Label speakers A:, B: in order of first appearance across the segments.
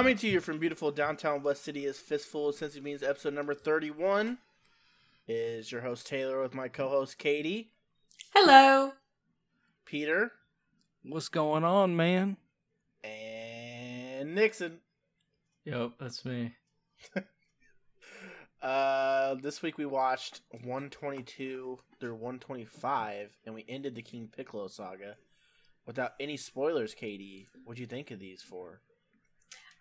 A: Coming to you from beautiful downtown West City is Fistful of Cincy Beans, episode number 31. Is your host Taylor with my co host Katie,
B: Hello.
A: Peter,
C: What's going on, man?
A: and Nixon.
D: Yep, that's me.
A: Uh, this week we watched 122 through 125, and we ended the King Piccolo saga. Without any spoilers, Katie, what'd you think of these four?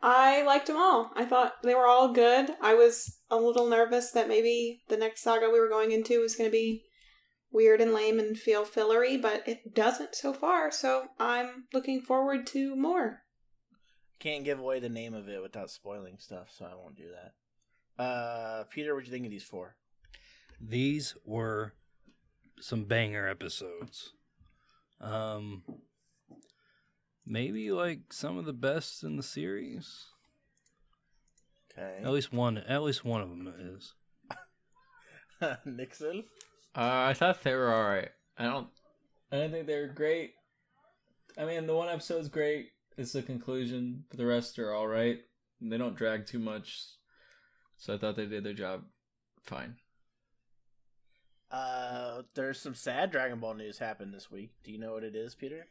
B: I liked them all. I thought they were all good. I was a little nervous that maybe the next saga we were going into was going to be weird and lame and feel fillery, but it doesn't so far. So I'm looking forward to more.
A: Can't give away the name of it without spoiling stuff, so I won't do that. Uh, Peter, what'd you think of these four?
C: These were some banger episodes. Um, maybe like some of the best in the series.
A: Okay.
C: At least one. At least one of them is.
A: Nixon?
D: Uh, I thought they were alright. I don't. I don't think they were great. I mean, the one episode's great. It's the conclusion, but the rest are alright. They don't drag too much, so I thought they did their job fine.
A: Uh, there's some sad Dragon Ball news happened this week. Do you know what it is, Peter?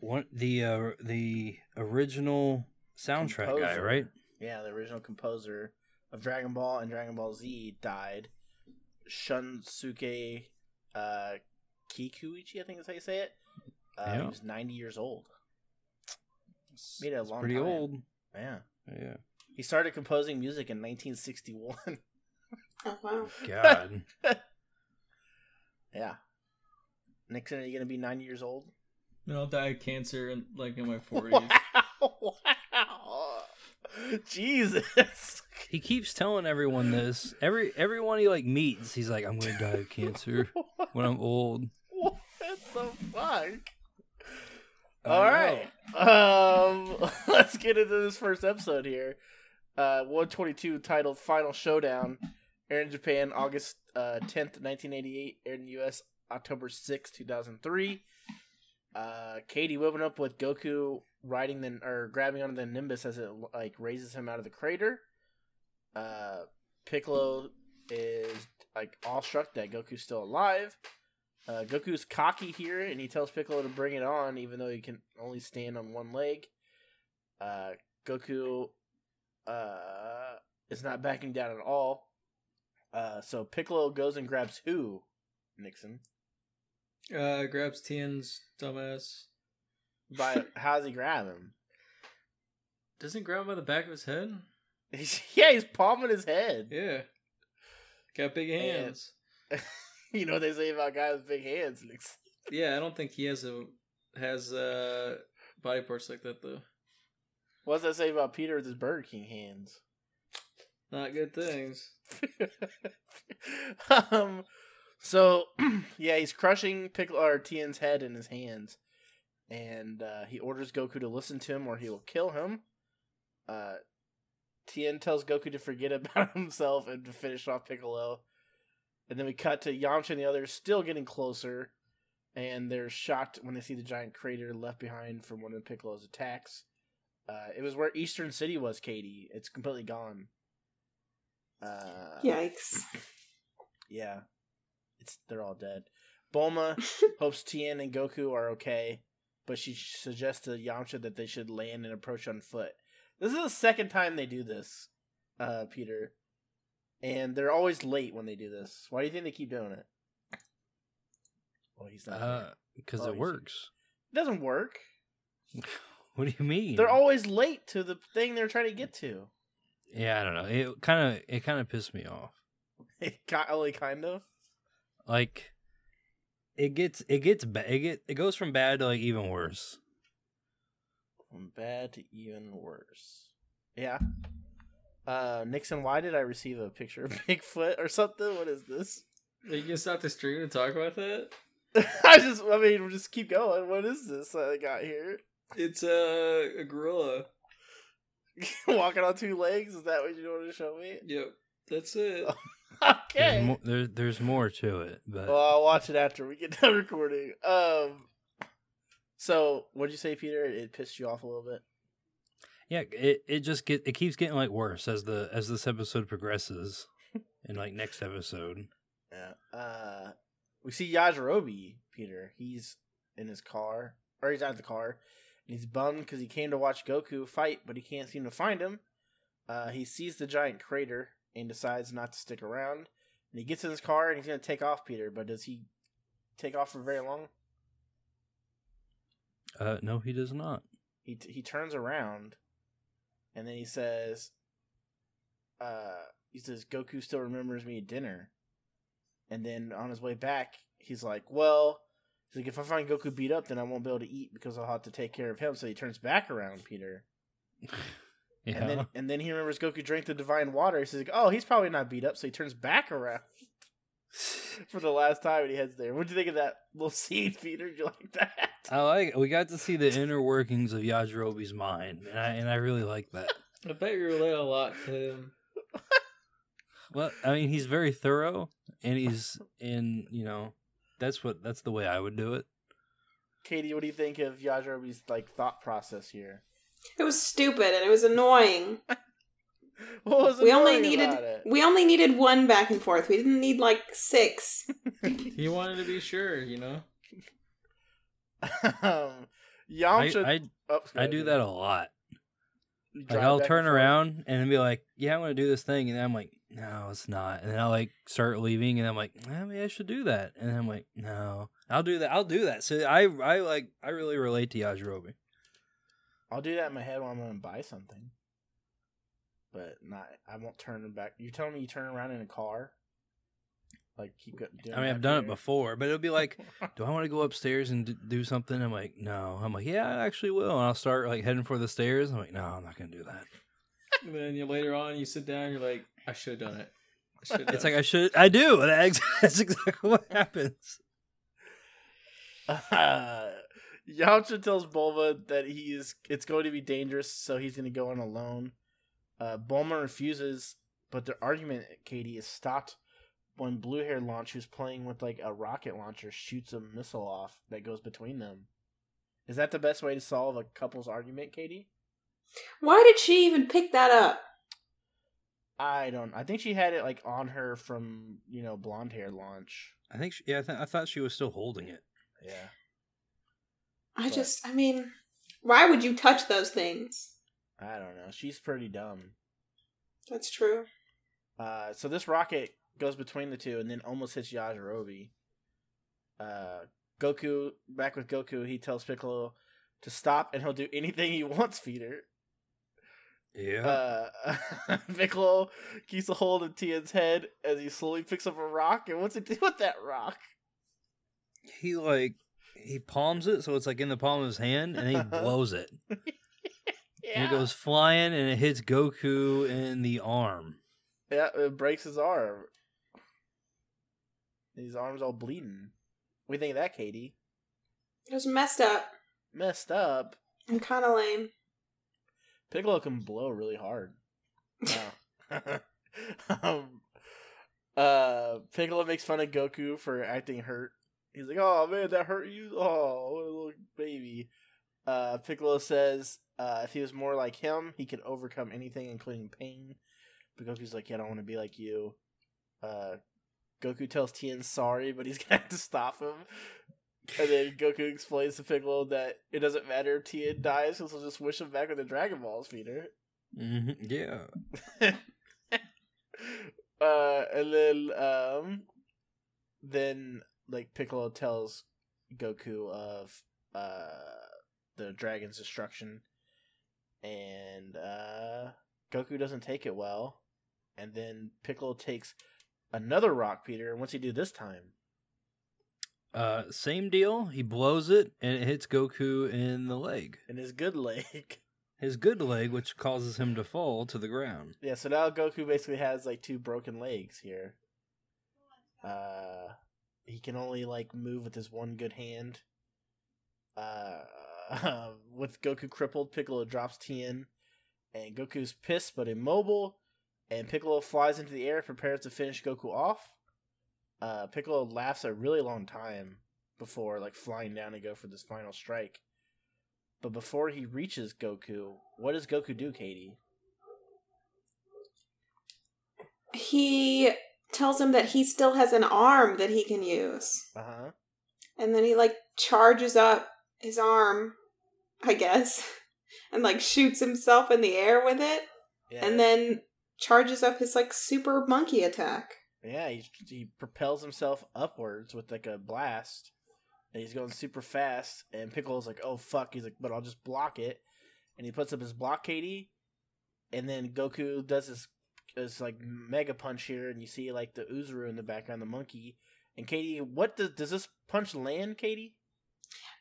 C: One the uh, the original soundtrack guy, right?
A: Yeah, the original composer of Dragon Ball and Dragon Ball Z died. Shunsuke uh, Kikuichi, I think is how you say it. Uh, He was 90 years old. Made it a
C: It's
A: long
C: pretty
A: time.
C: old.
A: Yeah.
C: Yeah.
A: He started composing music in 1961.
B: Oh, wow.
C: God.
A: yeah. Nixon, are you going to be 90 years old?
D: And I'll die of cancer in, like in my forties.
A: Wow. wow. Jesus.
C: he keeps telling everyone this. Every everyone he like meets, he's like, "I'm gonna die of cancer when I'm old."
A: What the fuck? All right. Know. Um, let's get into this first episode here. Uh, 122 titled Final Showdown. Aired in Japan August uh, 10th, 1988. Aired in the US October 6th, 2003. Uh, Katie whipping up with Goku riding the or grabbing onto the Nimbus as it like raises him out of the crater. Uh, Piccolo is like awestruck that Goku's still alive. Uh, Goku's cocky here, and he tells Piccolo to bring it on, even though he can only stand on one leg. Uh, Goku uh, is not backing down at all. Uh, so Piccolo goes and grabs who? Nixon.
D: Uh, grabs Tien's dumbass.
A: But how does he grab him?
D: Doesn't grab him by the back of his head?
A: Yeah, he's palming his head.
D: Yeah. Got big
A: And-
D: hands.
A: you know what they say about guys with big hands.
D: Yeah, I don't think he has a has uh body parts like that though.
A: What does that say about Peter with his Burger King hands?
D: Not good things.
A: um, so yeah, he's crushing Piccolo or Tien's head in his hands, and uh, he orders Goku to listen to him or he will kill him. Uh, Tien tells Goku to forget about himself and to finish off Piccolo. And then we cut to Yamcha and the others still getting closer, and they're shocked when they see the giant crater left behind from one of Piccolo's attacks. Uh, it was where Eastern City was, Katie. It's completely gone. Uh,
B: Yikes.
A: yeah, it's they're all dead. Bulma hopes Tien and Goku are okay, but she suggests to Yamcha that they should land and approach on foot. This is the second time they do this, uh, Peter, and they're always late when they do this. Why do you think they keep doing it? Well, he's not.
C: Uh, because
A: Oh,
C: it
A: you
C: works.
A: it doesn't work.
C: What do you mean?
A: They're always late to the thing they're trying to get to.
C: Yeah, I don't know. It kind of it kind of pissed me off.
A: It Only kind of.
C: Like it gets it gets ba- it get it goes from bad to like even worse.
A: From bad to even worse. Yeah. Uh, Nixon, why did I receive a picture of Bigfoot or something? What is this?
D: Are you gonna stop the stream and talk about that?
A: I just, I mean, we'll just keep going. What is this I got here?
D: It's a, a gorilla.
A: Walking on two legs? Is that what you want to show me?
D: Yep, that's it.
C: There's
A: Okay.
C: there, there's more to it, but
A: Well, I'll watch it after we get done recording. Um, so what'd you say, Peter? It pissed you off a little bit.
C: Yeah, it, it just get it keeps getting like worse as the as this episode progresses. in like next episode.
A: Yeah. Uh, we see Yajirobe, Peter. He's in his car, or he's out of the car, and he's bummed because he came to watch Goku fight, but he can't seem to find him. Uh, he sees the giant crater and decides not to stick around. And he gets in his car and he's going to take off, Peter. But does he take off for very long?
C: Uh, no, he does not.
A: He t- he turns around, and then he says, uh, he says Goku still remembers me at dinner. And then on his way back, he's like, well, he's like, if I find Goku beat up, then I won't be able to eat because I'll have to take care of him. So he turns back around, Peter.
C: Yeah.
A: And then and then he remembers Goku drank the divine water. He's like, oh, he's probably not beat up. So he turns back around for the last time, and he heads there. What do you think of that little scene, Peter? Did you like that?
C: I like It. we got to see the inner workings of Yajirobe's mind, and I and I really like that.
D: I bet you relate a lot to him.
C: Well, I mean, he's very thorough, and he's in you know, that's what that's the way I would do it.
A: Katie, what do you think of Yajirobe's like thought process here?
B: It was stupid and it was annoying.
A: What was
B: we only needed
A: about it?
B: we only needed one back and forth. We didn't need like six.
D: He wanted to be sure, you know.
A: um,
C: I
A: Yamcha.
C: I,
A: oh,
C: I do that a lot. Like I'll turn
A: and
C: around and be like, "Yeah, I'm gonna do this thing," and then I'm like, "No, it's not." And then I'll like start leaving, and I'm like, eh, "Maybe I should do that." And then I'm like, "No, I'll do that. I'll do that." So I I like I really relate to Yajirobe.
A: I'll do that in my head when I'm going to buy something, but not. I won't turn back. You're telling me you turn around in a car? Like keep go- doing
C: I mean, I've done it before, but it'll be like, "Do I want to go upstairs and do something?" I'm like, "No." I'm like, "Yeah, I actually will." And I'll start like heading for the stairs. I'm like, "No, I'm not gonna do that."
D: And then you later on you sit down, you're like, I should have done it. I should have
C: It's like I should. I do. That's, that's exactly what happens.
A: Uh, Yamcha tells Bulma that he is. It's going to be dangerous, so he's going to go in alone. Uh, Bulma refuses, but their argument, Katie, is stopped when Blue Hair Launch, who's playing with like a rocket launcher, shoots a missile off that goes between them. Is that the best way to solve a couple's argument, Katie?
B: Why did she even pick that up?
A: I don't. I think she had it like on her from you know blonde hair launch.
C: I think. She, yeah, I, th- I thought she was still holding it.
A: Yeah.
B: I
A: But-
B: just I mean, why would you touch those things?
A: I don't know. She's pretty dumb.
B: That's true.
A: Uh, so this rocket goes between the two and then almost hits Yajirobe. Uh, Goku, back with Goku, he tells Piccolo to stop and he'll do anything he wants, Peter.
C: Yeah.
A: Uh, Piccolo keeps a hold of Tien's head as he slowly picks up a rock. And what's it do with that rock?
C: he like he palms it so it's like in the palm of his hand, and he blows it. And it goes flying, and it hits Goku in the arm.
A: Yeah, it breaks his arm. His arm's all bleeding. What do you think of that, Katie?
B: It was messed up
A: Messed up.
B: I'm kind of lame.
A: Piccolo can blow really hard. Wow. um, uh, Piccolo makes fun of Goku for acting hurt. He's like, "Oh man, that hurt you? Oh, what a little baby." Uh, Piccolo says, uh, "If he was more like him, he could overcome anything, including pain." But Goku's like, "Yeah, I don't want to be like you." Uh, Goku tells Tien sorry, but he's gonna have to stop him. And then Goku explains to Piccolo that it doesn't matter if Tien dies, because he'll just wish him back with the Dragon Balls, Peter.
C: hmm Yeah.
A: uh, and then, um, then like Piccolo tells Goku of uh the dragon's destruction, and uh Goku doesn't take it well, and then Piccolo takes another rock, Peter. And what's he do this time?
C: Uh, same deal. He blows it, and it hits Goku in the leg,
A: In his good leg.
C: his good leg, which causes him to fall to the ground.
A: Yeah, so now Goku basically has like two broken legs here. Uh he can only like move with his one good hand. Uh with Goku crippled, Piccolo drops Tien and Goku's pissed but immobile and Piccolo flies into the air prepares to finish Goku off. Uh Piccolo laughs a really long time before like flying down to go for this final strike. but before he reaches Goku, what does Goku do, Katie?
B: He tells him that he still has an arm that he can use.
A: Uh huh.
B: And then he like charges up his arm, I guess, and like shoots himself in the air with it,
A: Yeah.
B: and then charges up his like super monkey attack.
A: yeah, he he propels himself upwards with like a blast, and he's going super fast. And Piccolo's like, "Oh fuck!" He's like, "But I'll just block it," and he puts up his block, Katie, and then Goku does his his like mega punch here, and you see like the Oozaru in the background, the monkey. And Katie, what does does this punch land, Katie?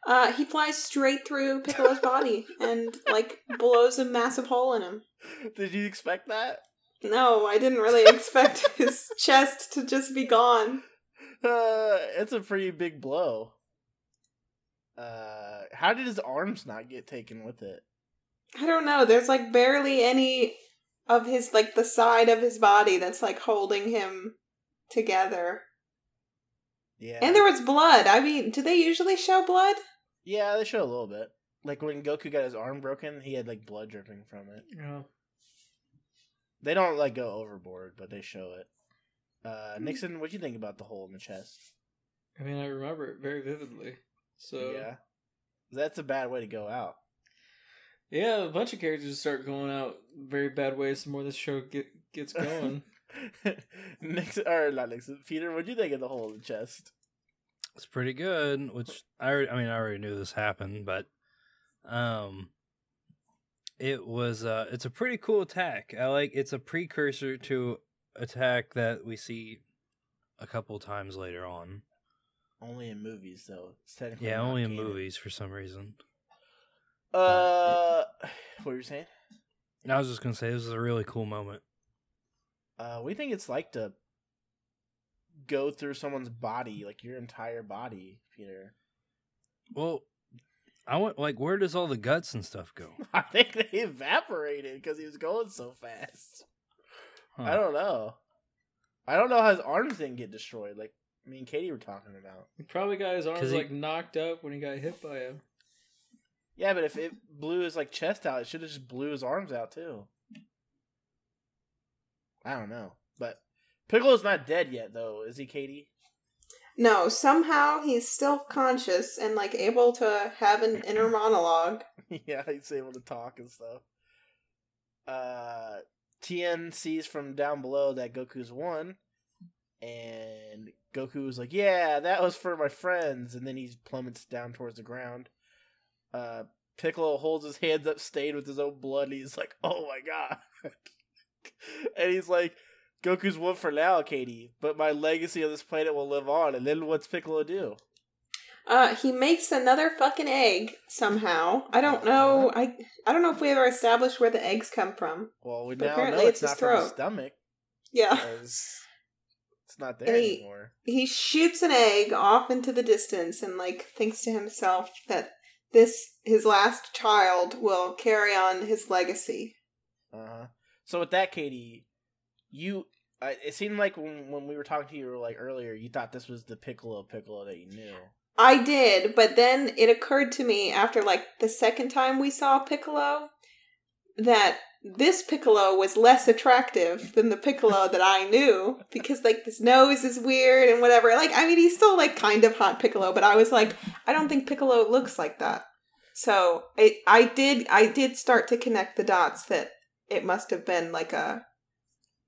B: Uh, he flies straight through Piccolo's body and like blows a massive hole in him.
A: Did you expect that?
B: No, I didn't really expect his chest to just be gone.
A: Uh, it's a pretty big blow. Uh, how did his arms not get taken with it?
B: I don't know. There's like barely any of his like the side of his body that's like holding him together.
A: Yeah,
B: And there was blood. I mean, do they usually show blood?
A: yeah, they show a little bit. Like when Goku got his arm broken, he had like blood dripping from it.
D: Yeah.
A: They don't like go overboard, but they show it. Uh, Nixon, what do you think about the hole in the chest?
D: I mean, I remember it very vividly. So
A: yeah, that's a bad way to go out.
D: Yeah, a bunch of characters start going out very bad ways the more this show get, gets going.
A: Nixon or not Nixon, Peter, what do you think of the hole in the chest?
C: It's pretty good. Which I, I mean, I already knew this happened, but um, it was uh, it's a pretty cool attack. I like. It's a precursor to attack that we see a couple times later on.
A: Only in movies, though.
C: Yeah, only in
A: canon.
C: movies for some reason.
A: Uh, what were you saying?
C: I was just gonna say this is a really cool moment.
A: Uh, we think it's like to go through someone's body, like your entire body, Peter.
C: Well, I want like where does all the guts and stuff go?
A: I think they evaporated because he was going so fast.
C: Huh.
A: I don't know. I don't know how his arms didn't get destroyed. Like me and Katie were talking about.
D: he probably got his arms
C: he-
D: like knocked up when he got hit by him.
A: Yeah, but if it blew his like chest out, it should have just blew his arms out too. I don't know, but Piccolo's not dead yet, though, is he, Katie?
B: No, somehow he's still conscious and like able to have an inner monologue.
A: yeah, he's able to talk and stuff. Uh, Tien sees from down below that Goku's won, and Goku Goku's like, "Yeah, that was for my friends," and then he plummets down towards the ground. Uh, Piccolo holds his hands up, stained with his own blood, and he's like, "Oh my god!" and he's like, "Goku's one for now, Katie, but my legacy on this planet will live on." And then what's Piccolo do?
B: Uh, he makes another fucking egg somehow. I don't know. I I don't know if we ever established where the eggs come from.
A: Well, we now
B: apparently
A: know
B: it's
A: it's,
B: his
A: not from his stomach.
B: Yeah,
A: it's not there
B: he-
A: anymore.
B: he shoots an egg off into the distance and like thinks to himself that this his last child will carry on his legacy.
A: Uh huh. So with that, Katie, you uh, it seemed like when when we were talking to you like earlier, you thought this was the Piccolo Piccolo that you knew.
B: I did, but then it occurred to me after like the second time we saw Piccolo that this Piccolo was less attractive than the Piccolo that I knew because like his nose is weird and whatever. Like I mean he's still like kind of hot Piccolo, but I was like I don't think Piccolo looks like that. So I I did I did start to connect the dots that it must have been like a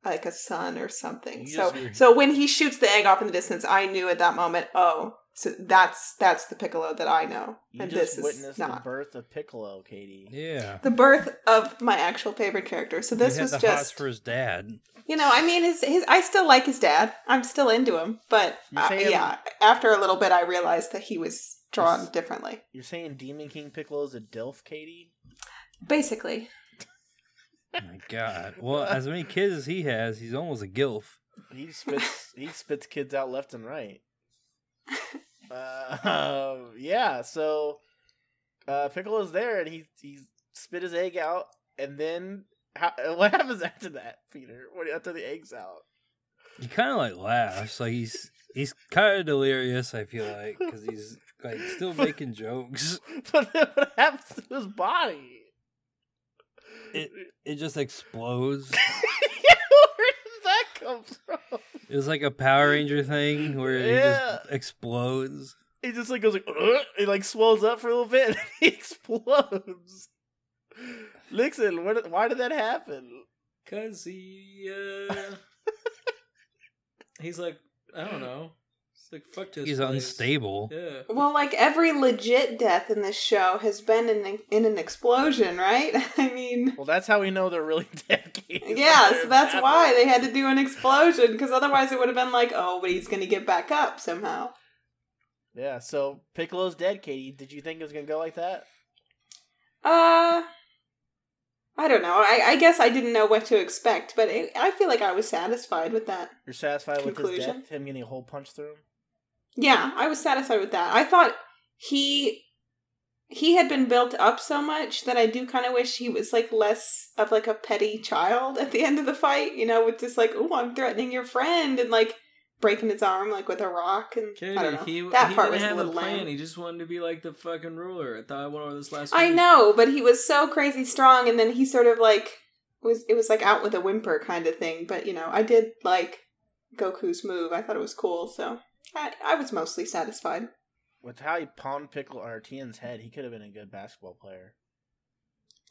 B: like a son or something.
A: You
B: so so when he shoots the egg off in the distance, I knew at that moment, oh, so that's that's the Piccolo that I know,
A: You
B: and
A: just
B: this is
A: witnessed the
B: not
A: birth of Piccolo, Katie.
C: Yeah.
B: the birth of my actual favorite character. So this
C: he had
B: was
C: the hots
B: just,
C: for his dad.
B: you know, I mean, his his I still like his dad. I'm still into him, but uh,
A: saying-
B: yeah, after a little bit, I realized that he was drawn
A: Yes.
B: differently.
A: You're saying Demon King Piccolo is a DILF, Katie?
B: Basically,
C: Oh my God. Well, as many kids as he has, he's almost a gilf.
A: He spits he spits kids out left and right. Uh, um, yeah, so uh, Piccolo's there and he he spit his egg out, and then how, what happens after that, Peter? What after the egg's out?
C: He kind of like laughs, like he's he's kind of delirious. I feel like because he's like still making jokes.
A: but then what happens to his body?
C: It it just explodes.
A: yeah, where does that come from?
C: It was like a Power Ranger thing where he just explodes.
A: He just like goes like, "Ugh," he like swells up for a little bit, and he explodes. Nixon, where did, why did that happen?
D: Cause he, uh, he's like, I don't know. It's like fuck this.
C: He's
D: place.
C: unstable.
D: Yeah.
B: Well, like every legit death in this show has been in in an explosion, right? I mean,
A: Well, that's how we know they're really dead. Katie.
B: yeah, so that's
A: That
B: why they had to do an explosion because otherwise it would have been like, oh, but he's gonna get back up somehow.
A: Yeah, so Piccolo's dead, Katie. Did you think it was gonna go like that?
B: Uh, I don't know. I, I guess I didn't know what to expect, but it, I feel like I was satisfied with that.
A: You're satisfied with his death? Him getting a hole punched through him?
B: Yeah, I was satisfied with that. I thought he he had been built up so much that I do kind of wish he was like less of like a petty child at the end of the fight. You know, with just like, oh, I'm threatening your friend, and like breaking his arm like with a rock, and
D: Katie,
B: I don't know.
D: he,
B: that
D: he
B: part
D: didn't
B: was a
D: have
B: little
D: a plan.
B: lame.
D: He just wanted to be like the fucking ruler. I thought I went over this last
B: I
D: week.
B: know, but he was so crazy strong, and then he sort of like was it was like out with a whimper kind of thing. But you know, I did like Goku's move. I thought it was cool, so I I was mostly satisfied.
A: With how he palmed pickle or Tien's head, he could have been a good basketball player.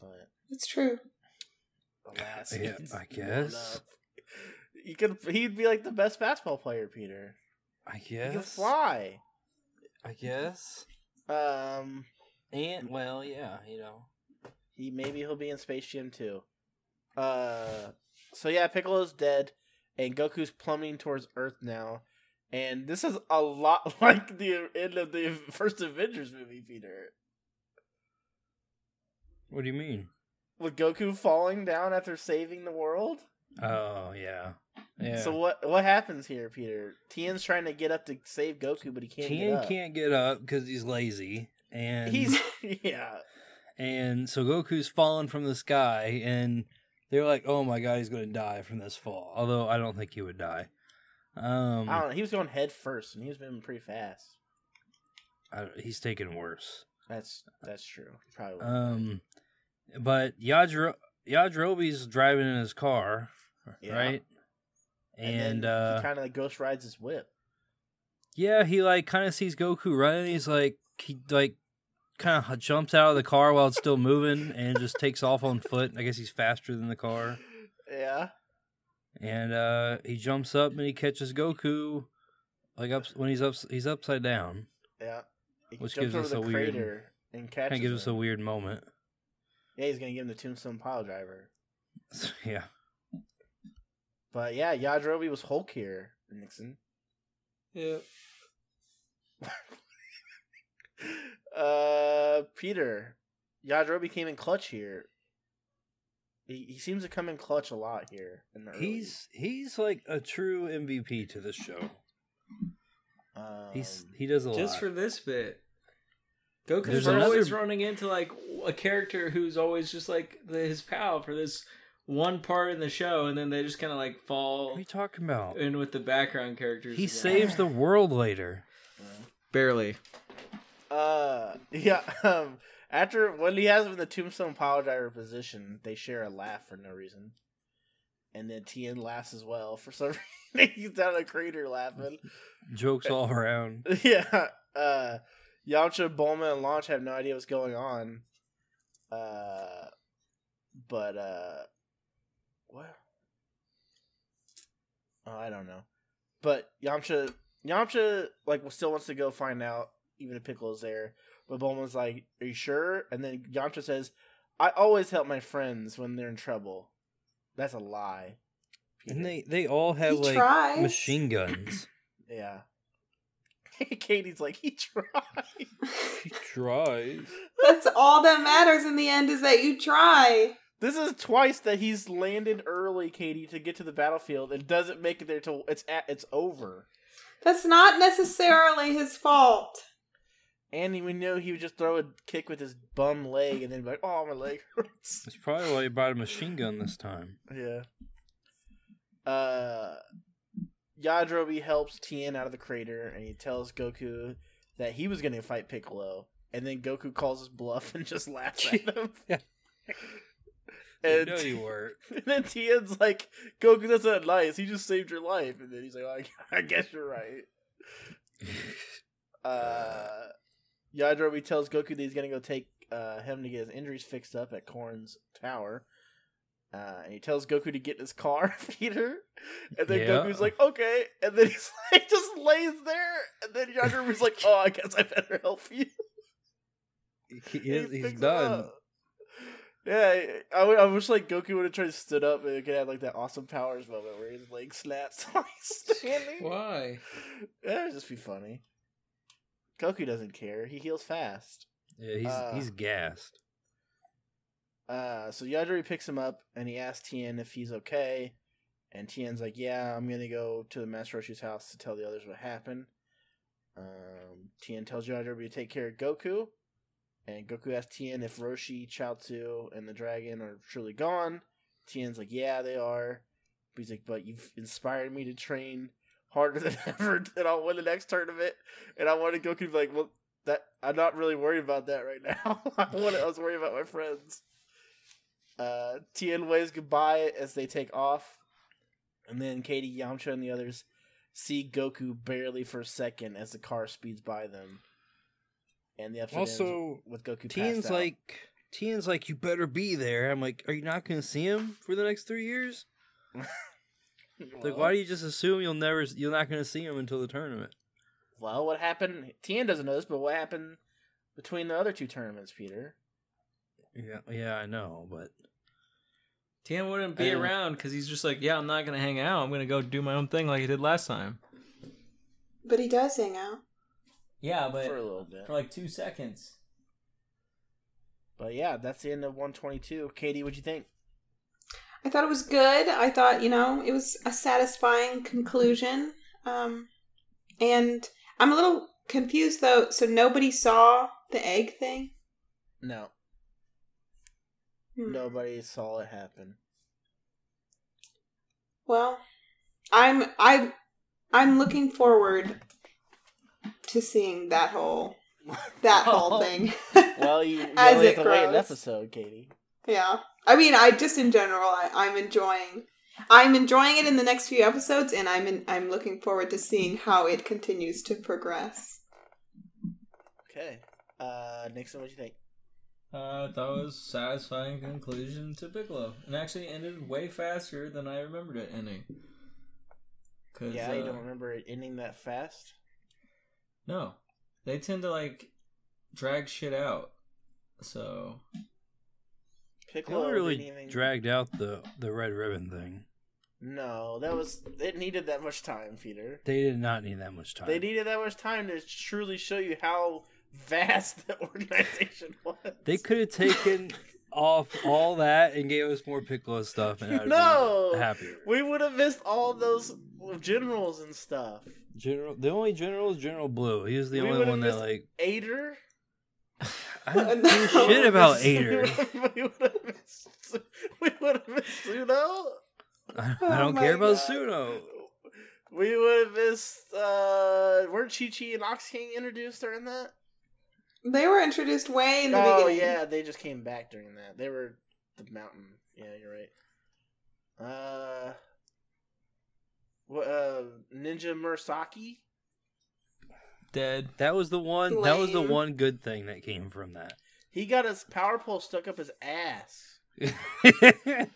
A: But
B: It's true.
A: alas,
C: Yeah, I guess.
A: up. He could. He'd be like the best basketball player, Peter.
C: I guess
A: He can fly.
C: I guess.
A: Um,
C: And well, yeah, you know.
A: he maybe he'll be in Space Jam too. Uh, so yeah, Piccolo's dead, and Goku's plummeting towards Earth now. And this is a lot like the end of the first Avengers movie, Peter.
C: What do you mean?
A: With Goku falling down after saving the world.
C: Oh yeah, yeah.
A: So what what happens here, Peter? Tien's trying to get up to save Goku, but he can't
C: Tien
A: get up.
C: can't get up because he's lazy, and
A: He's yeah.
C: and so Goku's falling from the sky, and they're like, "Oh my god, he's gonna die from this fall." Although I don't think he would die. Um,
A: I don't know. He was going head first, and he was moving pretty fast.
C: I- he's taking worse.
A: That's that's true. He probably.
C: Um, but Yajiro Yajirobe's driving in his car,
A: Yeah.
C: right? And, uh,
A: he kind of like ghost rides his whip.
C: yeah, he like kind of sees Goku running. He's like, he like kind of jumps out of the car while it's still moving, and just takes off on foot. I guess he's faster than the car.
A: Yeah.
C: And uh he jumps up and he catches Goku like up when he's up he's upside down.
A: Yeah. He
C: Which
A: jumps
C: gives
A: over
C: us
A: the
C: a weird-
A: crater and
C: Kind
A: catches
C: of gives us a weird moment.
A: Yeah, he's gonna give him the Tombstone Pile Driver.
C: yeah,
A: But yeah, Yajirobe was Hulk here, Nixon.
D: Yeah.
A: uh, Peter, Yajirobe came in clutch here. He, he seems to come in clutch a lot here. In the early.
C: he's he's like a true MVP to this show.
A: um,
C: He's he does a
D: Just
C: lot.
D: for this bit. Goku's
C: There's
D: always running into like a character who's always just like the, his pal for this one part in the show, and then they just kind of like
C: what
D: fall
C: are you talking about?
D: in with the background characters.
C: He
D: again.
C: saves the world later.
D: barely.
A: Uh, yeah. Um, after when he has him in the Tombstone Pile Driver position, they share a laugh for no reason, and then Tien laughs as well for some reason. He's down a crater laughing.
C: Jokes all around.
A: yeah. Uh, Yamcha, Bulma, and Launch have no idea what's going on. Uh, but uh, what? Oh, I don't know. But Yamcha, Yamcha, like, still wants to go find out, even if Piccolo's there. But Bulma's like, "Are you sure?" And then Yamcha says, "I always help my friends when they're in trouble." That's a lie.
C: And they they all have
B: He
C: like
B: tries.
C: machine guns.
A: yeah. Katie's like, he tried.
C: he tries.
B: That's all that matters in the end is that you try.
A: This is twice that he's landed early, Katie, to get to the battlefield and doesn't make it there till it's at it's over.
B: That's not necessarily his fault.
A: And we know he would just throw a kick with his bum leg and then be like, "Oh, my leg hurts."
C: That's probably why he bought a machine gun this time.
A: Yeah. Uh, Yajirobe helps Tien out of the crater, and he tells Goku that he was gonna fight Piccolo, and then Goku calls his bluff and just laughs at him.
C: Yeah.
A: and,
C: no, you weren't.
A: and then Tien's like, Goku, that's not nice. He just saved your life. And then he's like, I, I guess you're right. Uh, Yajirobe tells Goku that he's gonna go take uh, him to get his injuries fixed up at Korn's tower. Uh, and he tells Goku to get in his car, Peter. And then
C: Yeah.
A: Goku's like, okay. And then he's like, just lays there. And then Yajirobe's like, oh, I guess I better help you.
C: He-
A: And
C: he's,
A: he
C: he's done.
A: up. Yeah, I, I, w- I wish like Goku would have tried to stood up and it could have like that awesome powers moment where his leg snaps while he's standing.
D: Why?
A: Yeah, it'd just be funny. Goku doesn't care. He heals fast.
C: Yeah, he's
A: Uh,
C: he's gassed.
A: Uh, so Yajiri picks him up and he asks Tien if he's okay. And Tien's like, "Yeah, I'm gonna go to the Master Roshi's house to tell the others what happened." Um, Tien tells Yajiri to take care of Goku, and Goku asks Tien if Roshi, Chaozu, and the dragon are truly gone. Tien's like, "Yeah, they are." But he's like, "But you've inspired me to train harder than ever, and I'll win the next tournament." And I wanted Goku to be like, "Well, that I'm not really worried about that right now. I wanted, I was worried about my friends." Uh, Tien waves goodbye as they take off, and then Katie, Yamcha, and the others see Goku barely for a second as the car speeds by them. And the episode
C: Also,
A: with Goku.
C: Tien's like Tien's like, you better be there. I'm like, are you not gonna see him for the next three years? Like, why do you just assume you'll never you're not gonna see him until the tournament?
A: Well, what happened? Tien doesn't know this, but what happened between the other two tournaments, Peter?
C: Yeah, yeah, I know, but
D: Tien wouldn't be
C: Uh,
D: around because he's just like, yeah, I'm not gonna hang out. I'm gonna go do my own thing like I did last time.
B: But he does hang out.
D: Yeah, but
A: for a little bit.
D: for like two seconds.
A: But yeah, that's the end of 122. Katie, what'd you think?
B: I thought it was good. I thought, you know, it was a satisfying conclusion. Um, and I'm a little confused though. So nobody saw the egg thing?
A: No,
B: Hmm.
A: nobody saw it happen.
B: Well, I'm I I'm looking forward to seeing that whole that whole thing.
A: Well, you, you
B: As
A: only
B: it
A: have to wait an episode, Katie.
B: Yeah. I mean, I just in general, I, I'm enjoying. I'm enjoying it in the next few episodes, and I'm in, I'm looking forward to seeing how it continues to progress.
A: Okay. Uh, Nixon, what do you think?
D: Uh, that was satisfying conclusion to Piccolo, and actually ended way faster than I remembered it ending. Cause,
A: Yeah, you
D: uh,
A: don't remember it ending that fast?
D: No, they tend to like drag shit out. So
C: they
A: Piccolo
C: only really
A: even...
C: dragged out the the red ribbon thing.
A: No, that was it. Needed that much time, Peter.
C: They did not need that much time.
A: They needed that much time to truly show you how vast the organization was.
C: They could have taken off all that and gave us more Piccolo stuff, and I'd
A: No!
C: happier.
A: We would have missed all those generals and stuff.
C: General, the only general is General Blue. He was the
A: We
C: only one that like
A: Eighter.
C: I don't
B: No.
C: give a shit about
A: We Eighter. We would have missed. We would have missed Suno.
C: I
B: Oh
C: don't
B: my
C: care about
B: God.
C: Suno.
A: We would have missed. uh Weren't Chi Chi and Ox King introduced during that?
B: They were introduced way in the beginning.
A: oh
B: beginning.
A: yeah, they just came back during that. They were the mountain. Yeah, you're right. Uh, what? Uh, Ninja Murasaki.
D: Dead.
C: That was the one. That was the one good thing that came from that.
A: He got his power pole stuck up his ass.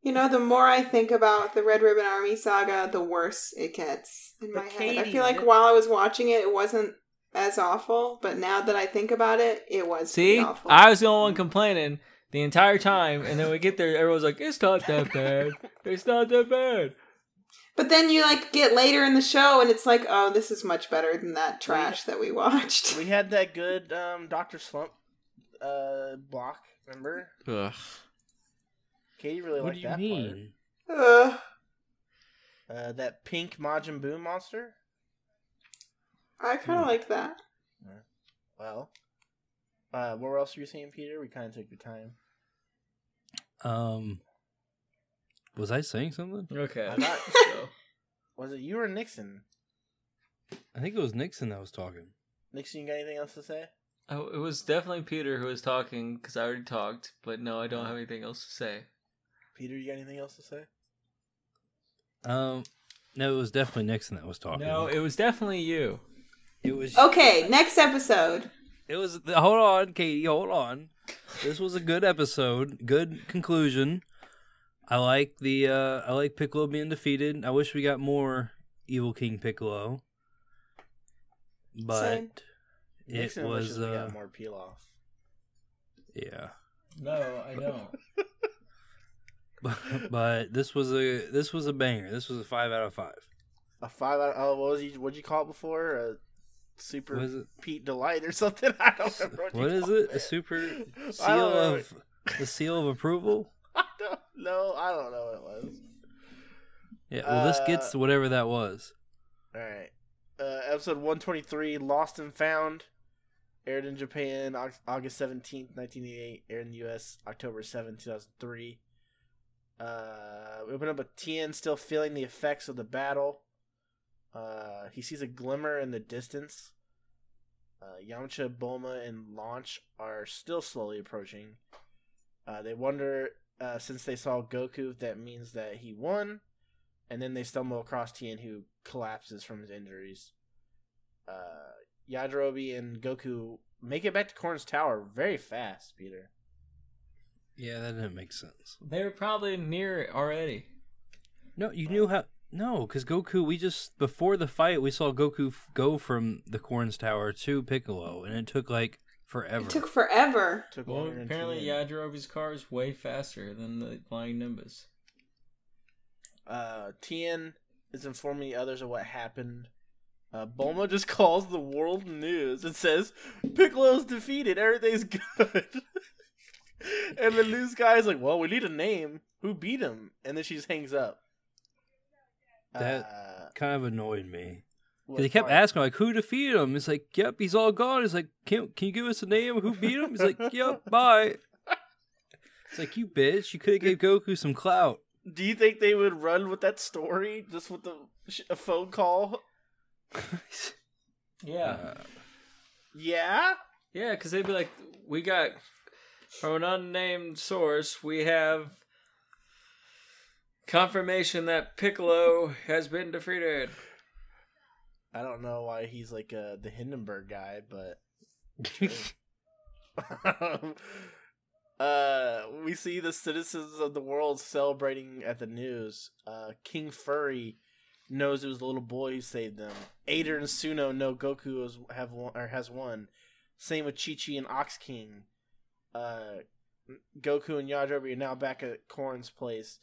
B: You know, the more I think about the Red Ribbon Army saga, the worse it gets in
A: But
B: my head. I feel like
A: it-
B: while I was watching it, it wasn't as awful, but now that I think about it, it was
D: See,
B: awful.
D: I was the only one complaining the entire time, and then we get there, everyone's like, "It's not that bad. It's not that bad."
B: But then you like get later in the show, and it's like, oh, this is much better than that trash that we watched.
A: We had that good um Doctor Slump uh block. Remember?
D: Ugh.
A: Katie really
C: what
A: liked
C: do you
A: that
C: mean?
B: Ugh.
A: part. Uh, that pink Majin Buu monster.
B: I kind of
C: Hmm.
B: like that.
A: Well, uh, what else were you saying, Peter? We kind of took your time.
C: Um, was I saying something?
D: Okay.
A: I thought-
D: so,
A: Was it you or Nixon?
C: I think it was Nixon that was talking.
A: Nixon, you got anything else to say?
D: Oh, it was definitely Peter who was talking because I already talked, but no, I don't have anything else to say.
A: Peter, you got anything else to say?
C: Um, no, it was definitely Nixon that was talking.
D: No, it was definitely you.
C: it was.
B: Okay, next episode.
C: It was. Hold on, Katie. Hold on. This was a good episode. Good conclusion. I like the. uh I like Piccolo being defeated. I wish we got more Evil King Piccolo. But
B: Same.
C: it
A: Nixon wishes
C: was.
A: we
C: uh
A: got more peel off.
C: Yeah.
D: No, I don't.
C: but this was a this was a banger. This was a five out of five.
A: A five out. Oh, what was you? What'd you call it before? A super
C: it?
A: Pete delight or something? I don't remember. What,
C: What
A: you
C: is
A: called
C: it? A super seal of the seal of approval.
A: I don't know. I don't know what it was.
C: Yeah. Well, this
A: Uh,
C: gets whatever that was.
A: All right. Uh, episode 123, Lost and Found, aired in Japan August 17th, 1988, aired in the US October 7th, 2003. Uh, we open up with Tien still feeling the effects of the battle. Uh, he sees a glimmer in the distance. Uh, Yamcha, Bulma, and Launch are still slowly approaching. Uh, they wonder, uh, since they saw Goku, that means that he won and then they stumble across Tien, who collapses from his injuries. Uh, Yajirobe and Goku make it back to Korn's tower very fast, Peter.
C: Yeah, that didn't make sense.
D: They were probably near it already.
C: No, you knew how. No, because Goku. We just before the fight, we saw Goku f- go from the Corns Tower to Piccolo, and it took like forever.
B: It took forever.
A: Took
D: Well,
A: longer than
D: apparently
A: Tien.
D: Yajirobe's car is way faster than the Flying Nimbus.
A: Uh, Tien is informing the others of what happened. Uh, Bulma just calls the world news and says, Piccolo's defeated, everything's good. and the news guy's like, well, we need a name. Who beat him? And then she just hangs up.
C: That-
A: uh,
C: kind of annoyed me
A: what
C: because he kept
A: part?
C: asking like, "Who defeated him?" He's like, "Yep, he's all gone." He's like, "Can can you give us a name? Who beat him?" He's like, "Yep, bye." It's like you bitch. You could have gave Goku some clout.
A: Do you think they would run with that story just with the sh- a phone call?
D: Yeah.
C: Uh,
A: Yeah.
D: Yeah, because they'd be like, we got from an unnamed source, we have confirmation that Piccolo has been defeated.
A: I don't know why he's like uh, the Hindenburg guy, but uh, we see the citizens of the world celebrating at the news. Uh, King Furry knows it was the little boy who saved them. Eighter and Suno know Goku has have won, or has won. Same with Chi Chi and Ox King. Uh, Goku and Yajirobe are now back at Korn's place,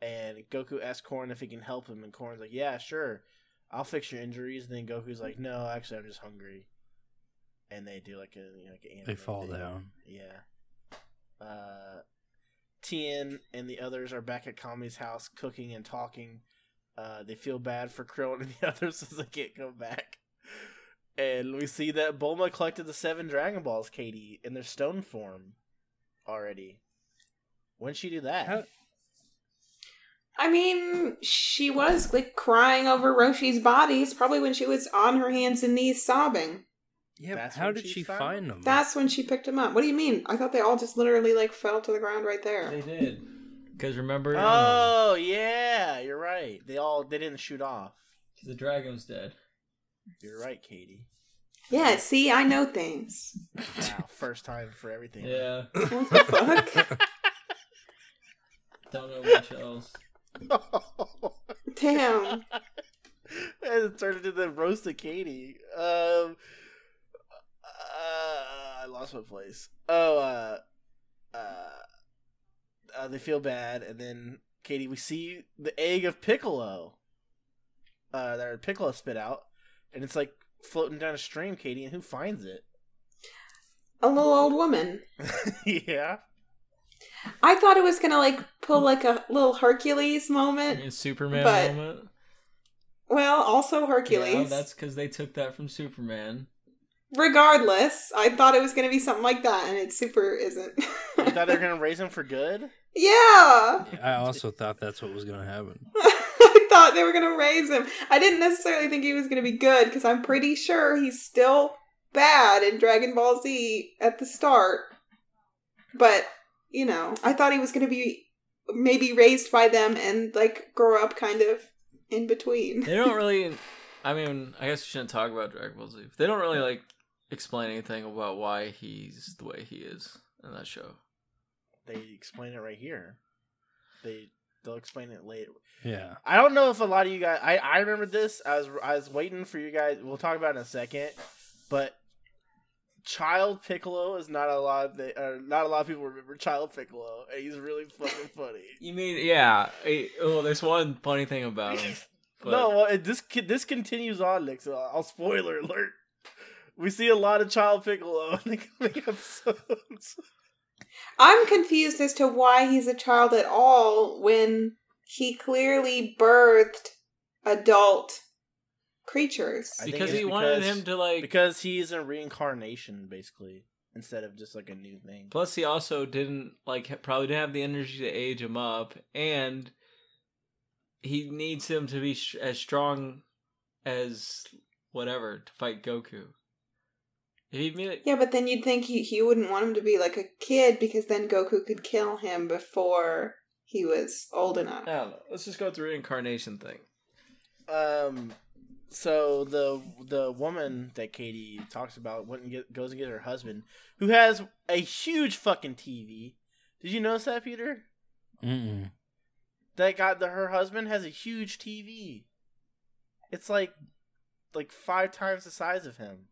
A: and Goku asks Korn if he can help him, and Korn's like, "Yeah, sure, I'll fix your injuries." And then Goku's like, "No, actually, I'm just hungry." And they do like a you know, like an
C: they fall
A: thing.
C: down.
A: Yeah. Uh, Tien and the others are back at Kami's house cooking and talking. Uh, they feel bad for Krillin and the others as they can't come back. And we see that Bulma collected the seven Dragon Balls, Katie, in their stone form already. When'd she do that?
C: How-
B: I mean, she was like crying over Roshi's bodies, probably when she was on her hands and knees sobbing.
C: Yeah,
A: That's
C: how did
A: she
C: she
A: found
C: find them?
B: That's when she picked them up. What do you mean? I thought they all just literally like fell to the ground right there.
D: They did. Because remember,
A: Oh um, yeah, you're right. They all they didn't shoot off.
D: the dragon's dead.
A: You're right, Katie.
B: Yeah, see, I know things.
A: Wow, first time for everything.
D: Yeah.
B: What the fuck?
D: Don't know much else.
B: Damn.
A: and it turned into the roast of Katie. Um, uh, I lost my place. Oh, uh, uh, uh, they feel bad, and then Katie, we see the egg of Piccolo. Uh, that Piccolo spit out, and it's like floating down a stream, Katie, and who finds it?
B: A little old woman.
A: yeah.
B: I thought it was gonna like pull like a little Hercules moment.
D: A Superman
B: But-
D: moment.
B: Well, also
D: Yeah,
B: Hercules.
D: that's because they took that from Superman.
B: Regardless, I thought it was gonna be something like that, and it super isn't.
A: You thought they were gonna raise him for good?
B: yeah.
C: I also thought that's what was going to happen.
B: I thought they were gonna raise him. I didn't necessarily think he was gonna be good because I'm pretty sure he's still bad in Dragon Ball Z at the start. But you know, I thought he was gonna be maybe raised by them and like grow up kind of in between.
D: They don't really. I mean, I guess we shouldn't talk about Dragon Ball Z. They don't really like explain anything about why he's the way he is in that show.
A: They explain it right here. They they'll explain it later.
C: Yeah.
A: I don't know if a lot of you guys. I I remember this. I was I was waiting for you guys. We'll talk about it in a second, but. Child Piccolo is not a lot. Of the, uh, not a lot of people remember Child Piccolo, and he's really fucking funny.
D: You mean yeah? well, there's one funny thing about him. But
A: no, well, it, this this continues on, Nick. So I'll spoiler alert. We see a lot of Child Piccolo in the coming episodes.
B: I'm confused as to why he's a child at all when he clearly birthed adult creatures.
A: I
D: because
A: it's
D: he wanted
A: because-
D: him to like.
A: because he's a reincarnation, basically, instead of just like a new thing.
D: Plus, he also didn't like probably didn't have the energy to age him up, and he needs him to be sh- as strong as whatever to fight Goku. If he made it,
B: Yeah, but then you'd think he, he wouldn't want him to be like a kid because then Goku could kill him before he was old enough.
D: I don't know. Let's just go with the reincarnation thing.
A: Um, so the the woman that Katie talks about went and get, goes and get her husband, who has a huge fucking TV. Did you notice that, Peter?
C: Mm-mm.
A: That got the her husband has a huge TV. It's like like five times the size of him.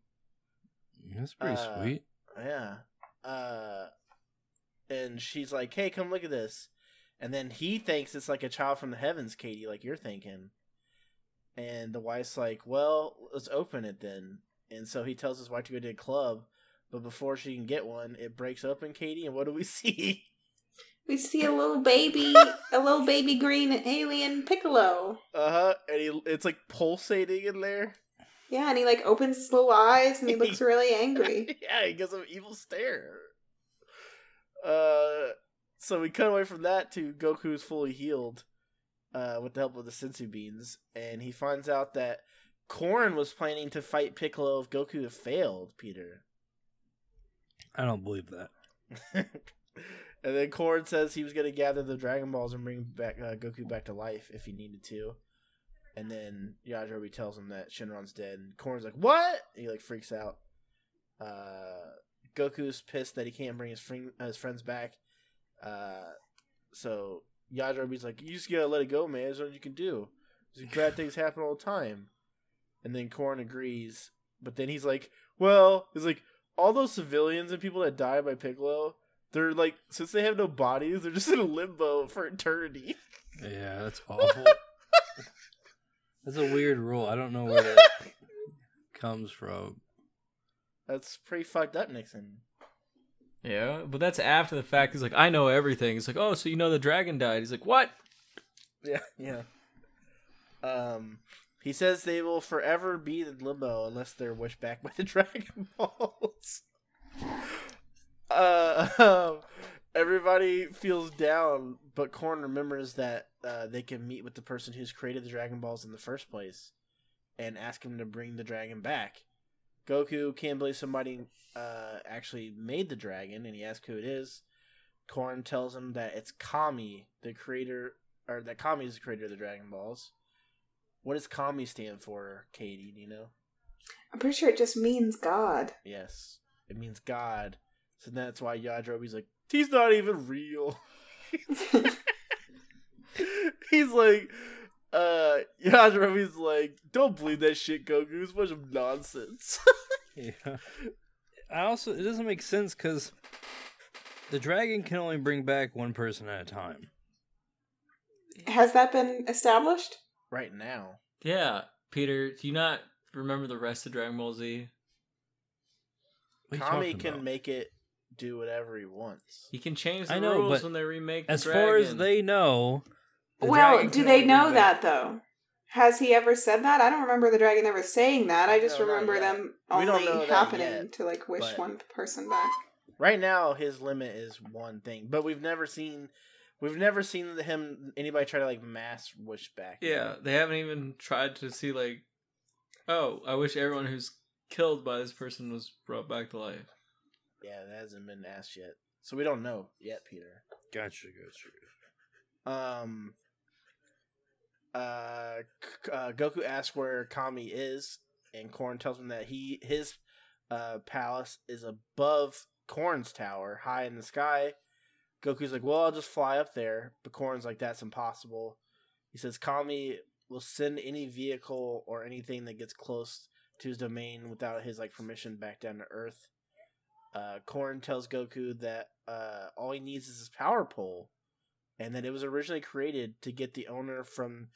C: That's pretty
A: Uh,
C: sweet.
A: Yeah. Uh and she's like, "Hey, come look at this." And then he thinks it's like a child from the heavens, Katie, like you're thinking. And the wife's like, "Well, let's open it then." And so he tells his wife to go to a club, but before she can get one, it breaks open, Katie, and what do we see?
B: We see a little baby, a little baby green alien Piccolo.
A: Uh-huh. And he it's like pulsating in there.
B: Yeah, and he like opens his little eyes and he looks really angry.
A: yeah, he gives him an evil stare. Uh, so we cut away from that to Goku's fully healed, uh, with the help of the senzu beans, and he finds out that Korin was planning to fight Piccolo if Goku had failed. Peter,
C: I don't believe that.
A: and then Korin says he was going to gather the Dragon Balls and bring back uh, Goku back to life if he needed to. And then Yajirobe tells him that Shenron's dead, and Korin's like, "What?" And he like freaks out. Uh, Goku's pissed that he can't bring his friend, his friends back. Uh, so Yajirobe's like, "You just gotta let it go, man. There's nothing you can do. These bad things happen all the time." And then Korin agrees, but then he's like, "Well, he's like all those civilians and people that die by Piccolo." They're like, since they have no bodies, they're just in a limbo for eternity.
C: Yeah, that's awful. that's a weird rule. I don't know where that comes from.
A: That's pretty fucked up, Nixon.
D: Yeah, but that's after the fact. He's like, I know everything. He's like, oh, so you know the dragon died? He's like, what?
A: Yeah, yeah. Um, he says they will forever be in limbo unless they're wished back by the Dragon Balls. Uh, um, everybody feels down, but Korin remembers that uh, they can meet with the person who's created the Dragon Balls in the first place and ask him to bring the dragon back. Goku can't believe somebody uh, actually made the dragon, and he asks who it is. Korin tells him that it's Kami, the creator, or that Kami is the creator of the Dragon Balls. What does Kami stand for, Katie? Do you know?
B: I'm pretty sure it just means God.
A: Yes, it means God. So that's why Yajirobe's like, he's not even real. he's like, uh, Yajirobe's like, don't believe that shit, Goku. It's a bunch of nonsense.
C: Yeah. I also it doesn't make sense because the dragon can only bring back one person at a time.
B: Has that been established?
A: right now.
D: Yeah, Peter, do you not remember the rest of Dragon Ball Z?
C: What are you
A: Kami can
C: about?
A: make it do whatever he wants.
D: He can change the
C: I know,
D: rules
C: but
D: when they remake the
C: As
D: dragon.
C: far as they know, the
B: well, do they know
C: back-
B: that though? Has he ever said that? I don't remember the dragon ever saying that. I just
A: No,
B: remember
A: yet.
B: them
A: We don't
B: only
A: know
B: happening
A: yet,
B: to like wish
A: but-
B: one person back.
A: Right now, his limit is one thing, but we've never seen. We've never seen him anybody try to like mass wish back.
D: Yeah, they haven't even tried to see like, oh, I wish everyone who's killed by this person was brought back to life.
A: Yeah, that hasn't been asked yet. So we don't know yet, Peter.
C: Gotcha, gotcha.
A: Um uh, uh Goku asks where Kami is and Korin tells him that he his uh palace is above Korin's tower, high in the sky. Goku's like, "Well, I'll just fly up there." But Korin's like, "That's impossible." He says Kami will send any vehicle or anything that gets close to his domain without his like permission back down to Earth. Uh, Korin tells Goku that uh, all he needs is his power pole, and that it was originally created to get the owner from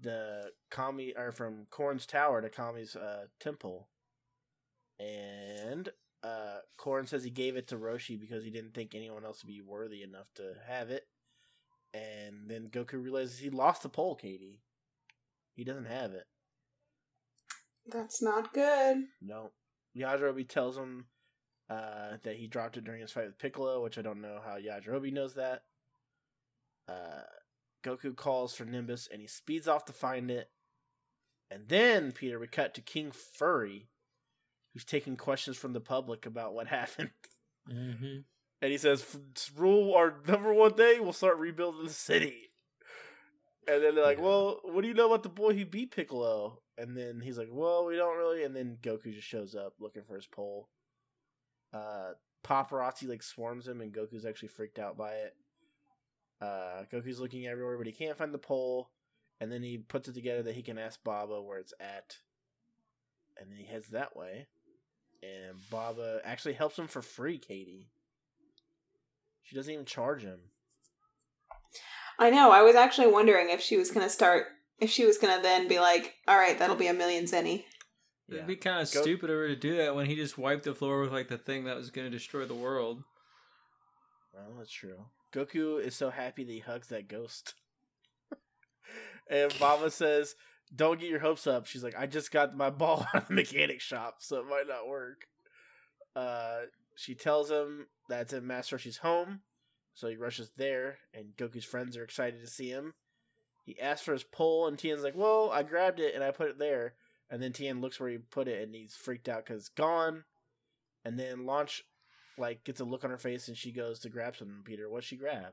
A: the Kami or from Korin's tower to Kami's uh, temple. And uh, Korin says he gave it to Roshi because he didn't think anyone else would be worthy enough to have it. And then Goku realizes he lost the pole, Katie. He doesn't have it.
B: That's not good.
A: No. Yajirobe tells him uh, that he dropped it during his fight with Piccolo, which I don't know how Yajirobe knows that. Uh, Goku calls for Nimbus and he speeds off to find it. And then, Peter, we cut to King Furry, who's taking questions from the public about what happened.
C: Mm-hmm.
A: And he says, "Rule our number one day, we'll start rebuilding the city." And then they're like,
C: Yeah.
A: "Well, what do you know about the boy who beat Piccolo?" And then he's like, "Well, we don't really." And then Goku just shows up looking for his pole. Uh, paparazzi like swarms him, and Goku's actually freaked out by it. Uh, Goku's looking everywhere, but he can't find the pole. And then he puts it together that he can ask Baba where it's at. And then he heads that way. And Baba actually helps him for free, Katie. She doesn't even charge him.
B: I know. I was actually wondering if she was gonna start. If she was gonna then be like, "All right, that'll be a million zeni."
A: Yeah.
D: It'd be kind of
A: Go-
D: stupid of her to do that when he just wiped the floor with like the thing that was going to destroy the world.
A: Well, that's true. Goku is so happy that he hugs that ghost. and Baba says, Don't get your hopes up. She's like, I just got my ball out of the mechanic shop, so it might not work. Uh, she tells him that it's in Master Roshi's home, so he rushes there, and Goku's friends are excited to see him. He asks for his pole, and Tien's like, Well, I grabbed it and I put it there. And then Tien looks where he put it, and he's freaked out because it's gone. And then Launch like gets a look on her face and she goes to grab something. Peter, what's she grab?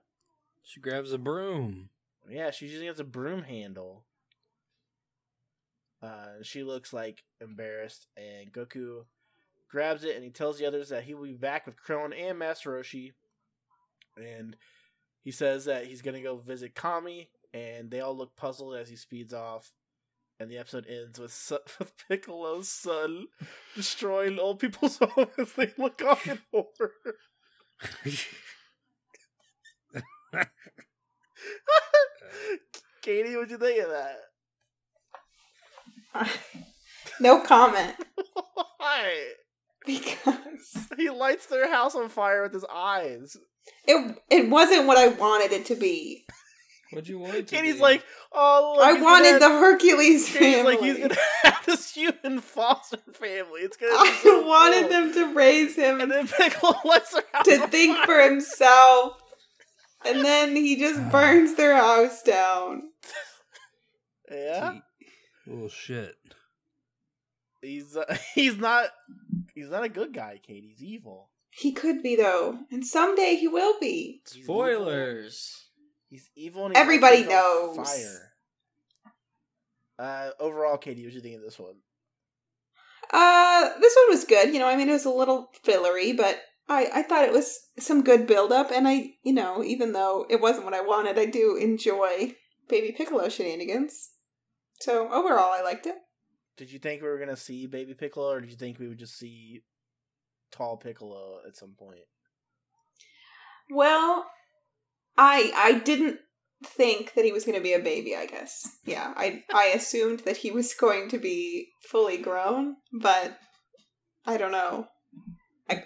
C: She grabs a broom.
A: Yeah, she's using it as a broom handle. Uh, she looks like embarrassed, and Goku grabs it and he tells the others that he will be back with Krillin and Master Roshi. And he says that he's gonna go visit Kami, and they all look puzzled as he speeds off. And the episode ends with, Su- with Piccolo's son destroying old people's homes as they look on in horror. Katie, what'd you think of that?
B: no comment
A: Why?
B: because
A: He lights their house on fire with his eyes.
B: it it wasn't what I wanted it to be.
D: What'd you want? it
A: Katie's like, oh, look,
B: I wanted the Hercules
A: Katie's
B: family.
A: like, he's gonna have this human foster family. It's gonna.
B: I
A: so
B: wanted
A: cool.
B: them to raise him
A: And then Piccolo lights their
B: to think
A: fire.
B: for himself, and then he just burns their house down.
A: Yeah,
C: Little shit.
A: he's uh, he's not he's not a good guy. Katie, he's evil.
B: He could be though, and someday he will be.
A: He's
D: spoilers.
A: He's evil. And he
B: Everybody
A: lights things on
B: knows.
A: Fire. Uh, overall, Katie, what do you think of this one?
B: Uh, this one was good. You know, I mean, it was a little fillery, but I I thought it was some good build up, and I, you know, even though it wasn't what I wanted, I do enjoy Baby Piccolo shenanigans. So overall, I liked it.
A: Did you think we were gonna see Baby Piccolo, or did you think we would just see tall Piccolo at some point?
B: Well, I I didn't think that he was going to be a baby, I guess. Yeah, I I assumed that he was going to be fully grown, but I don't know.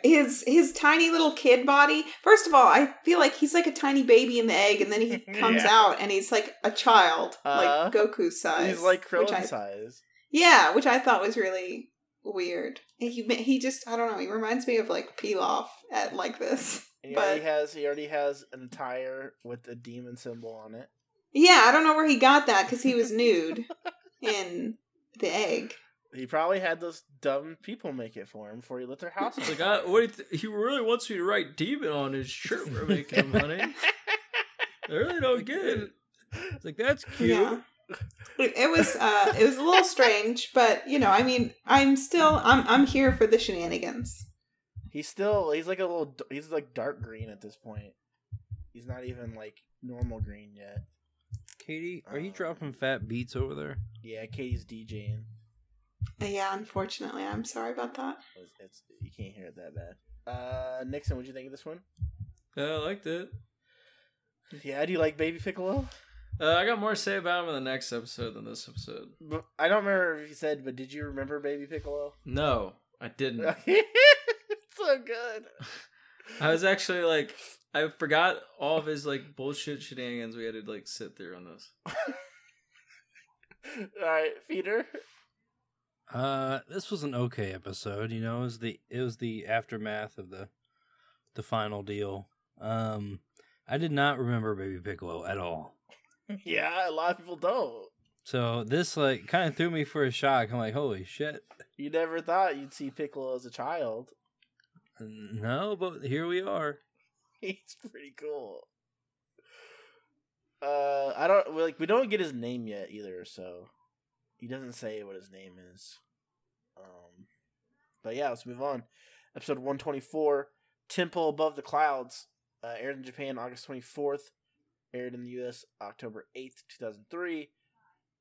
B: His his tiny little kid body. First of all, I feel like he's like a tiny baby in the egg, and then he comes
A: Yeah.
B: out and he's like a child,
A: Uh,
B: like Goku size.
A: He's like Krillin
B: I-
A: size.
B: Yeah, which I thought was really weird. He he just I don't know. He reminds me of like Pilaf at like this.
A: He
B: But-
A: already has he already has an attire with a demon symbol on it.
B: Yeah, I don't know where he got that because he was nude in the egg.
A: He probably had those dumb people make it for him before he lit their house.
D: Like, I, what th- he really wants me to write demon on his shirt for making him money. I really don't get it.
C: It's like that's cute.
B: Yeah. It, it was uh it was a little strange, but you know, I mean, I'm still I'm I'm here for the shenanigans.
A: He's still he's like a little he's like dark green at this point. He's not even like normal green yet.
C: Katie, are you
A: Uh,
C: dropping fat beats over there?
A: Yeah, Katie's DJing.
B: Uh, Yeah, unfortunately, I'm sorry about that.
A: It's, it's you can't hear it that bad. Uh, Nixon, what'd you think of this one?
D: Yeah, I liked it.
A: Yeah, do you like Baby Piccolo?
D: Uh, I got more to say about him in the next episode than this episode.
A: I don't remember if you said, but did you remember Baby Piccolo?
D: No, I didn't.
A: so good.
D: I was actually like, I forgot all of his like bullshit shenanigans we had to like sit through on this.
A: All right, feeder.
C: Uh, this was an okay episode. You know, it was the it was the aftermath of the the final deal. Um, I did not remember Baby Piccolo at all.
A: Yeah, a lot of people don't.
C: So this like kind of threw me for a shock. I'm like, holy shit!
A: You never thought you'd see Piccolo as a child.
C: No, but here we are.
A: He's pretty cool. Uh, I don't like. We don't get his name yet either, so he doesn't say what his name is. Um, but yeah, let's move on. Episode one twenty four, Temple Above the Clouds, uh, aired in Japan August twenty fourth, aired in the U.S. October eighth, two thousand three.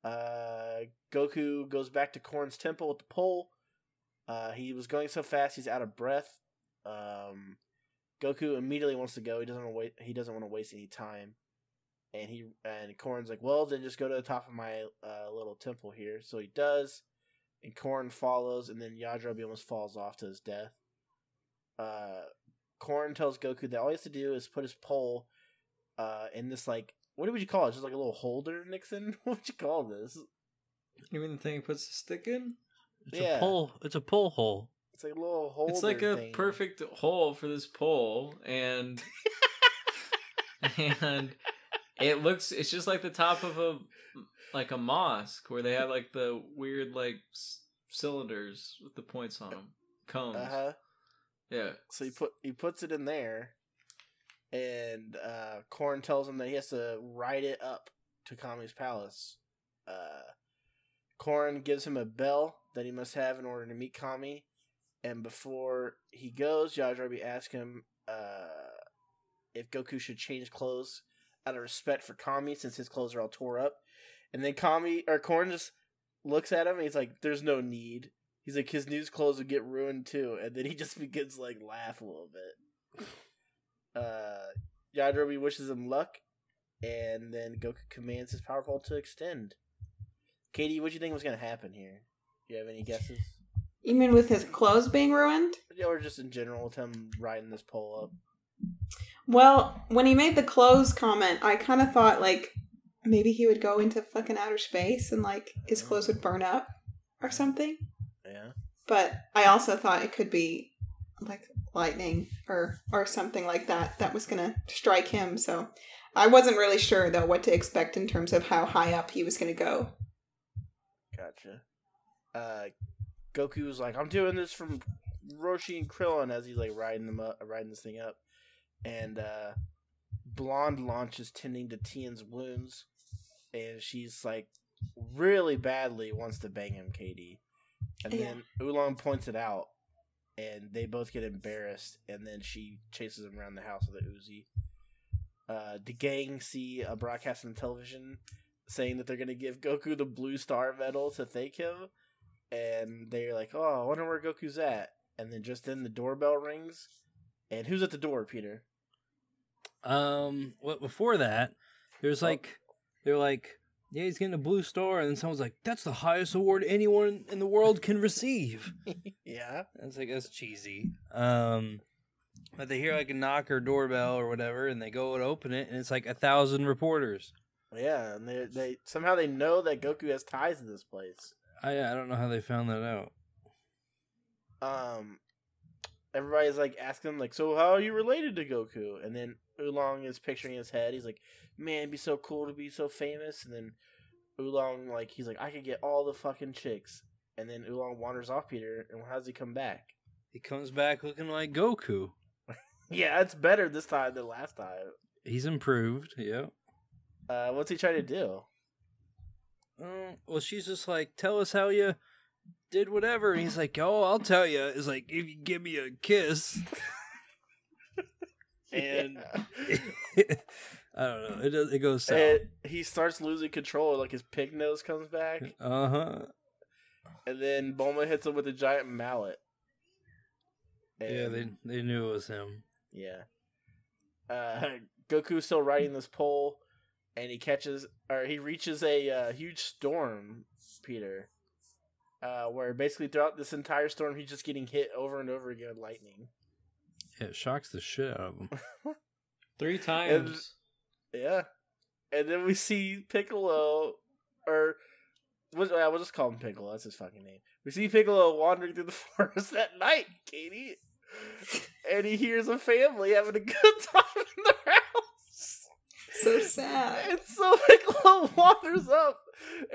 A: Uh, Goku goes back to Korin's temple with the pole. Uh, he was going so fast he's out of breath. Um, Goku immediately wants to go. He doesn't want to wait. He doesn't want to waste any time. And he and Korin's like, well, then just go to the top of my uh, little temple here. So he does, and Korin follows, and then Yajirobe almost falls off to his death. Uh, Korin tells Goku that all he has to do is put his pole uh, in this like what would you call it? Just like a little holder, Nixon. What would you call this?
D: You mean the thing he puts the stick in?
C: It's
A: Yeah.
C: a pull. It's a pull hole.
A: It's like a little holder.
D: it's like a
A: thing.
D: perfect hole for this pole, and and it looks. It's just like the top of a like a mosque where they have like the weird like s- cylinders with the points on them, cones.
A: Uh huh.
D: Yeah,
A: So he put he puts it in there, and uh, Korin tells him that he has to ride it up to Kami's palace. Uh, Korin gives him a bell that he must have in order to meet Kami, and before he goes, Yajirobe asks him uh, if Goku should change clothes out of respect for Kami since his clothes are all tore up, and then Kami or Korin just looks at him and he's like, "There's no need." He's like his new clothes would get ruined too, and then he just begins like laugh a little bit. Uh, Yajirobe wishes him luck, and then Goku commands his power pole to extend. Katie, what do you think was gonna happen here? Do you have any guesses?
B: You mean with his clothes being ruined?
A: Yeah, or just in general with him riding this pole up?
B: Well, when he made the clothes comment, I kind of thought like maybe he would go into fucking outer space and like his clothes would burn up or something.
A: Yeah.
B: But I also thought it could be like lightning or or something like that that was gonna strike him. So I wasn't really sure though what to expect in terms of how high up he was gonna go.
A: Gotcha. Uh, Goku's like, I'm doing this from Roshi and Krillin as he's like riding them up, riding this thing up, and uh, Blonde launches tending to Tien's wounds, and she's like really badly wants to bang him, Katie, and
B: Yeah.
A: then Oolong points it out, and they both get embarrassed, and then she chases him around the house with a Uzi. Uh, the gang see a broadcast on television saying that they're going to give Goku the Blue Star Medal to thank him. And they're like, oh, I wonder where Goku's at. And then just then the doorbell rings. And who's at the door, Peter?
C: Um, well, before that, there's
A: Oh.
C: like, they're like, yeah, he's getting a blue star, and then someone's like, that's the highest award anyone in the world can receive.
A: yeah.
C: That's like that's cheesy. Um, but they hear like a knock or doorbell or whatever, and they go and open it, and it's like a thousand reporters.
A: Yeah, and they they somehow they know that Goku has ties to this place.
C: I I don't know how they found that out.
A: um, everybody's like asking like, "So how are you related to Goku?" And then Oolong is picturing his head. He's like, "Man, it'd be so cool to be so famous." And then Oolong like he's like, "I could get all the fucking chicks." And then Oolong wanders off Peter, and how does he come back?
C: He comes back looking like Goku.
A: Yeah, it's better this time than last time.
C: He's improved. Yep.
A: Uh, what's he trying to do?
C: Um, well, she's just like, tell us how you did whatever. And he's like, oh, I'll tell you. It's like, if you give me a kiss. And I don't know. It does, it goes south.
A: And he starts losing control, like his pig nose comes back,
C: Uh huh.
A: and then Bulma hits him with a giant mallet.
C: Yeah, they they knew it was him.
A: Yeah. Uh, Goku's still riding this pole, and he catches or he reaches a uh, huge storm, Peter. Uh, where basically throughout this entire storm, he's just getting hit over and over again with lightning.
C: Yeah, it shocks the shit out of him.
D: Three times.
A: Yeah, and then we see Piccolo, or we'll, yeah, we'll just call him Piccolo. That's his fucking name. We see Piccolo wandering through the forest at night, Katie, and he hears a family having a good time in their house.
B: So sad.
A: And so Piccolo wanders up,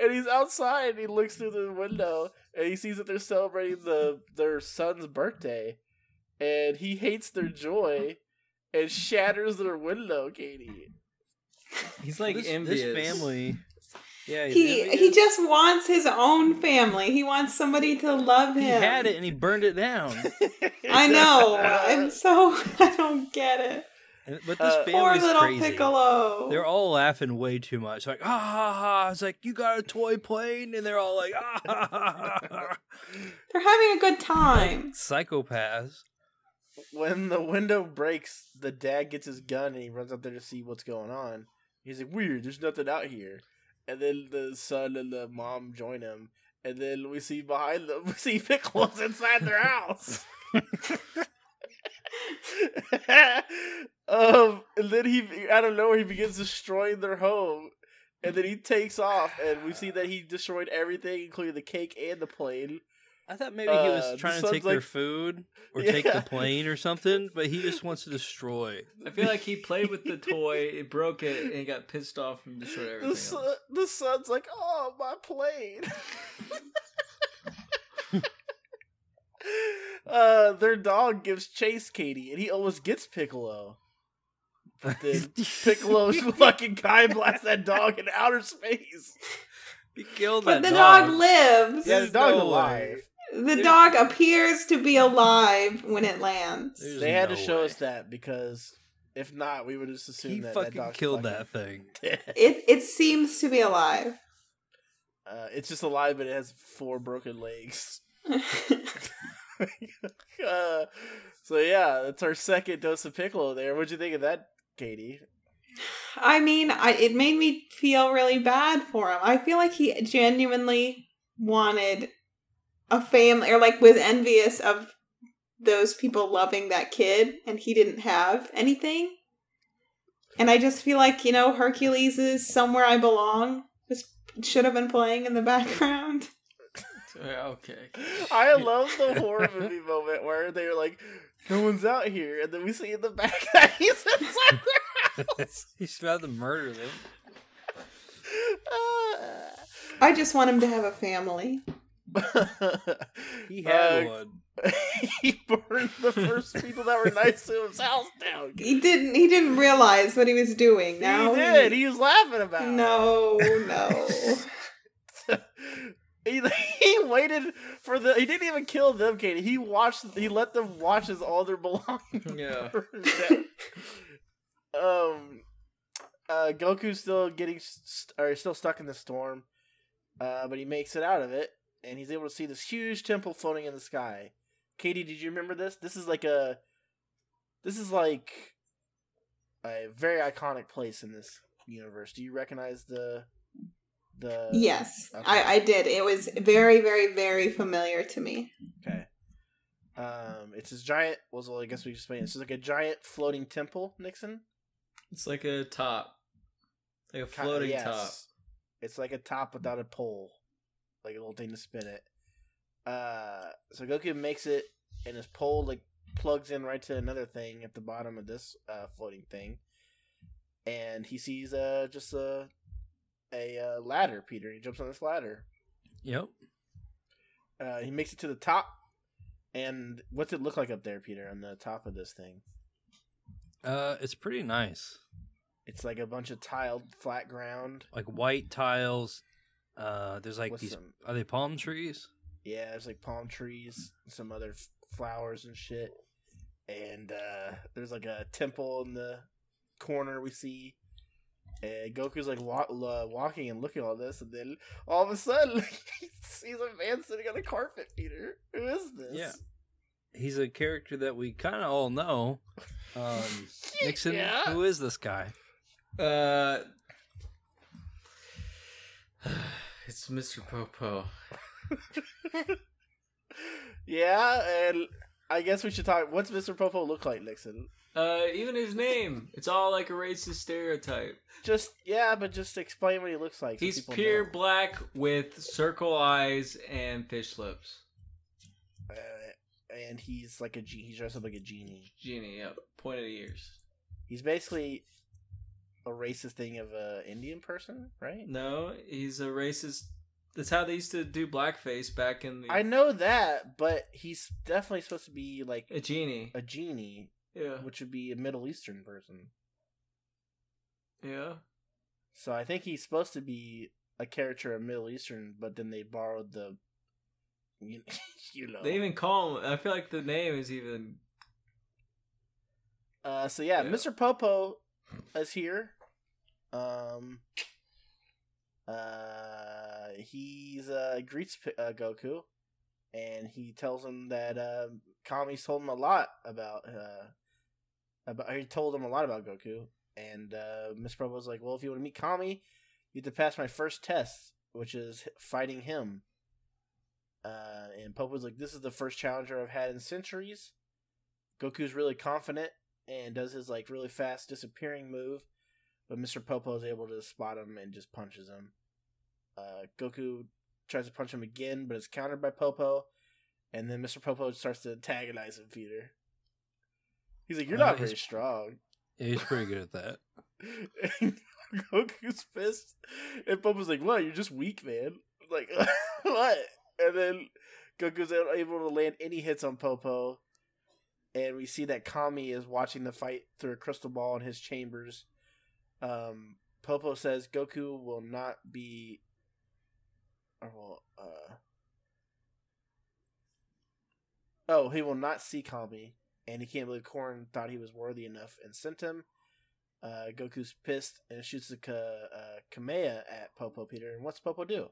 A: and he's outside. And he looks through the window, and he sees that they're celebrating the their son's birthday, and he hates their joy, and shatters their window. Katie,
D: He's like
C: this,
D: envious.
C: this family. Yeah,
B: He
C: envious.
B: he just wants his own family. He wants somebody to love him.
C: he had it and he burned it down.
B: I know. I'm so I don't get it.
C: And- But this
A: Uh,
B: Poor little
C: crazy.
B: Piccolo.
C: They're all laughing way too much. Like, ah ha ha. It's like, you got a toy plane? And they're all like, ah ha ha ha. ha.
B: They're having a good time.
C: Psychopaths.
A: When the window breaks, the dad gets his gun and he runs out there to see what's going on. He's like, "Weird, there's nothing out here." And then the son and the mom join him, and then we see behind them, we see Piccolo's inside their house. um, and then he, out of nowhere, he begins destroying their home. And then he takes off, and we see that he destroyed everything, including the cake and the plane.
C: I thought maybe he was
A: Uh,
C: trying to
A: son's
C: take their food or take the plane or something, but he just wants to destroy.
D: I feel like he played with the toy, it broke it, and he got pissed off and destroyed everything.
A: The, son, the son's like, oh, my plane. uh, their dog gives chase Katie, and he almost gets Piccolo. But then Piccolo fucking Kai blasts that dog in outer space.
C: he killed
B: But
C: that
B: the dog, And the
C: dog.
B: lives.
A: Yeah, the dog's
C: no
A: alive.
B: The dog appears to be alive when it lands.
C: There's
A: They had
C: no
A: to show
C: way.
A: us that because if not, we would just assume
C: He
A: that
C: fucking
A: that dog's
C: killed
A: fucking
C: that thing.
A: dead.
B: It it seems to be alive.
A: Uh, it's just alive, but it has four broken legs. uh, so yeah, that's our second dose of Piccolo there. What'd you think of that, Katie?
B: I mean, I it made me feel really bad for him. I feel like he genuinely wanted a family, or like was envious of those people loving that kid, and he didn't have anything. And I just feel like you know Hercules is somewhere I belong. Just should have been playing in the background.
D: Okay.
A: I love the horror movie moment where they're like, "No one's out here," and then we see in the back that he's inside their house.
C: He's about to murder them.
B: I just want him to have a family.
C: He had
A: Uh,
C: one.
A: he burned the first people that were nice to his house down.
B: He didn't. He didn't realize what he was doing. Now
A: he did. He was laughing about it.
B: No, no.
A: he, he waited for the. He didn't even kill them, Katie. He watched. He let them watch his all their belongings.
D: Yeah.
A: um, uh, Goku's still getting, st- or still stuck in the storm, uh, but he makes it out of it, and he's able to see this huge temple floating in the sky. Katie, did you remember this? This is like a. This is like a very iconic place in this universe. Do you recognize the the
B: Yes,
A: Okay.
B: I, I did. It was very, very, very familiar to me.
A: Okay. Um, it's this giant. Well, I guess we just made It. It's like a giant floating temple, Nixon.
D: It's like a top. Like a
A: Kinda,
D: floating
A: yes.
D: top.
A: It's like a top without a pole, like a little thing to spin it. Uh, so Goku makes it and his pole like plugs in right to another thing at the bottom of this uh, floating thing, and he sees uh just a a uh, ladder. Peter, he jumps on this ladder.
C: Yep.
A: Uh, he makes it to the top, and what's it look like up there, Peter, on the top of this thing?
C: Uh, it's pretty nice.
A: It's like a bunch of tiled flat ground.
C: Like white tiles. Uh, there's like these.
A: some-
C: Are they palm trees?
A: Yeah, there's like palm trees, some other f- flowers and shit, and uh, there's like a temple in the corner we see. And Goku's like wa- uh, walking and looking at all this, and then all of a sudden he sees a man sitting on a carpet. Peter, who is this?
C: Yeah. He's a character that we kind of all know. Um, Nixon,
A: Yeah.
C: who is this guy?
D: Uh, it's Mr. Popo.
A: yeah, and I guess we should talk. What's Mr. Popo look like, Nixon?
D: Uh, even his name, it's all like a racist stereotype.
A: Just yeah, but just explain what he looks like. so
D: He's pure
A: know.
D: black with circle eyes and fish lips.
A: Uh, and he's like a ge- he's dressed up like a genie.
D: Genie, yep. Pointed ears.
A: He's basically a racist thing of a Indian person, right?
D: No, he's a racist. That's how they used to do blackface back in the.
A: I know that, but he's definitely supposed to be like
D: a genie.
A: a genie,
D: Yeah,
A: which would be a Middle Eastern person.
D: yeah.
A: So I think he's supposed to be a character of Middle Eastern, but then they borrowed the, you, you know.
D: They even call him. I feel like the name is even.
A: Uh, so yeah,
D: Yeah.
A: Mr. Popo is here. Um, uh, he's uh greets uh, Goku, and he tells him that uh, Kami's told him a lot about uh about he told him a lot about Goku, and uh, Mr. Popo's like, well, if you want to meet Kami, you have to pass my first test, which is fighting him. Uh, and Pope was like, this is the first challenger I've had in centuries. Goku's really confident and does his like really fast disappearing move, but Mr. Popo is able to spot him and just punches him. Uh, Goku tries to punch him again, but it's countered by Popo, and then Mr. Popo starts to antagonize him. Peter, he's like, "You're
C: Uh,
A: not
C: he's-
A: very strong."
C: Yeah, he's pretty good at that.
A: And Goku's pissed, and Popo's like, "What? You're just weak, man." Like, what? And then Goku's able to land any hits on Popo, and we see that Kami is watching the fight through a crystal ball in his chambers. Um, Popo says Goku will not be, or will, uh, oh, he will not see Kami, and he can't believe Korin thought he was worthy enough and sent him. Uh, Goku's pissed and shoots a Ka- uh, Kamea at Popo Peter. And what's Popo do?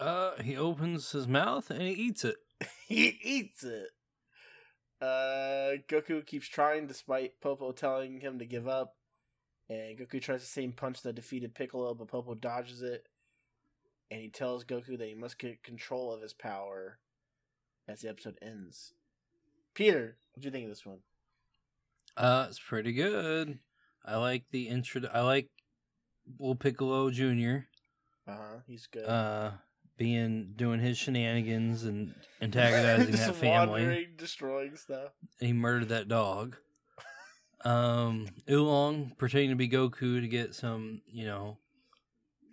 C: Uh, he opens his mouth and he eats it.
A: he eats it. Uh, Goku keeps trying despite Popo telling him to give up. And Goku tries the same punch that defeated Piccolo, but Popo dodges it. And he tells Goku that he must get control of his power as the episode ends. Peter, what do you think of this one?
C: Uh, it's pretty good. I like the intro. I like Will Piccolo Jr.
A: Uh huh. He's good.
C: Uh, being doing his shenanigans and antagonizing that family.
A: destroying stuff.
C: He murdered that dog. Um, Oolong pretending to be Goku to get some, you know,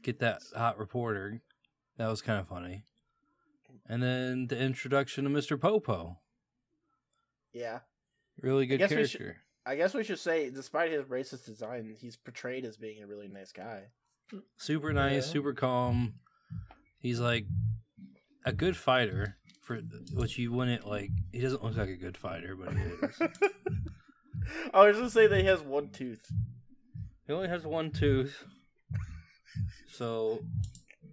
C: get that hot reporter. That was kind of funny. And then the introduction of Mr. Popo.
A: Yeah.
C: Really good
A: guess we should-
C: character.
A: I guess we should say, despite his racist design, he's portrayed as being a really nice guy.
C: Super nice,
D: Yeah.
C: super calm. He's like a good fighter for which you wouldn't like. He doesn't look like a good fighter, but he is.
A: I was just say that he has one tooth.
C: he only has one tooth. So,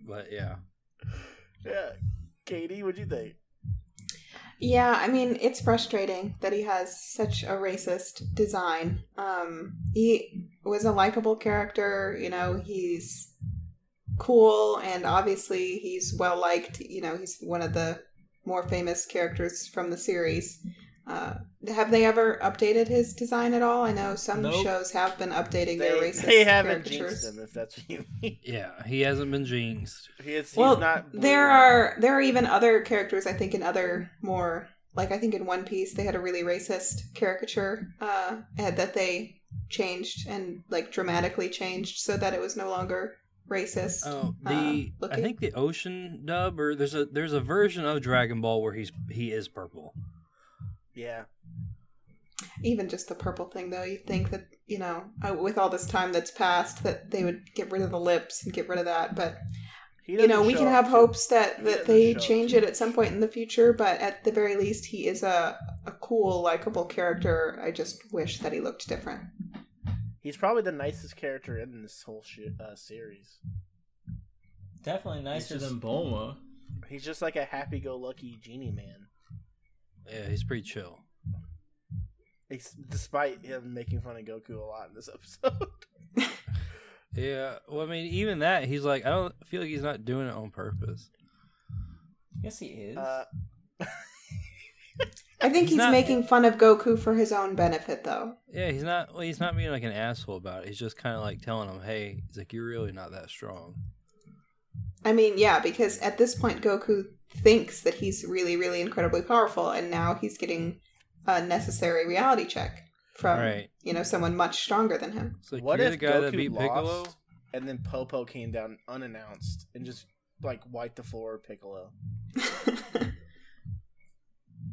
C: but yeah.
A: Yeah. Katie, what do you think?
B: Yeah, I mean, it's frustrating that he has such a racist design. Um, he was a likable character, you know, he's cool and obviously he's well liked, you know, he's one of the more famous characters from the series. Uh, have they ever updated his design at all? I know some
D: Nope.
B: shows have been updating their
A: They,
B: racist
A: they haven't
B: caricatures.
A: jinxed him, if that's what you mean.
C: Yeah, he hasn't been jinxed.
A: He is, he's
B: Well,
A: not blue.
B: there are there are even other characters I think in other more like I think in One Piece they had a really racist caricature uh, that they changed and like dramatically changed so that it was no longer racist.
C: Oh, the
B: uh,
C: I think the ocean dub or there's a there's a version of Dragon Ball where he's he is purple.
A: Yeah.
B: Even just the purple thing, though, you'd think that you know, uh, with all this time that's passed, that they would get rid of the lips and get rid of that. But you know, we can have
A: to-
B: hopes that that they change it at some point in the future. But at the very least, he is a a cool, likable character. I just wish that he looked different.
A: He's probably the nicest character in this whole shit, uh, series.
D: Definitely nicer
A: just-
D: than Bulma.
A: He's just like a happy-go-lucky genie man.
C: Yeah, he's pretty chill.
A: Ex- Despite him making fun of Goku a lot in this episode.
C: Yeah, well, I mean, even that he's like, I don't feel like he's not doing it on purpose.
D: Yes, he is.
A: Uh,
B: I think
C: He's
B: he's,
C: not-
B: making fun of Goku for his own benefit, though.
C: Yeah, he's not. Well, he's not being like an asshole about it. He's just kind of like telling him, "Hey, he's like, you're really not that strong."
B: I mean, yeah, because at this point, Goku thinks that he's really, really incredibly powerful, and now he's getting a necessary reality check from
C: Right.
B: you know someone much stronger than him.
C: It's like
A: what if
C: the guy
A: Goku
C: that beat
A: lost,
C: Piccolo.
A: and then Popo came down unannounced and just like wiped the floor with Piccolo,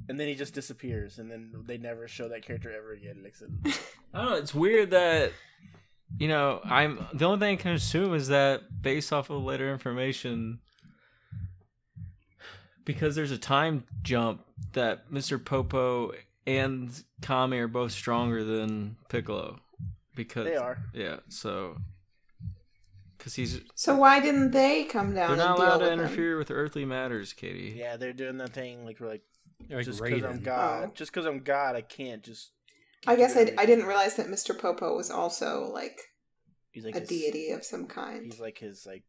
A: and then he just disappears, and then they never show that character ever again. Nixon.
D: I don't know. It's weird that you know I'm the only thing I can assume is that based off of later information, because there's a time jump that Mr. Popo and Kami are both stronger than Piccolo. Because
A: They are.
D: yeah. So because he's
B: so why didn't they come down?
D: they're not
B: and deal
D: allowed to
B: with him?
D: interfere with earthly matters, Katie.
A: Yeah, they're doing the thing like we're like
C: Like
A: just because I'm God,
B: Oh.
A: just because I'm God, I can't just.
B: I guess I, I didn't realize that Mr. Popo was also like
A: He's like
B: a
A: his-
B: deity of some kind.
A: He's like his like,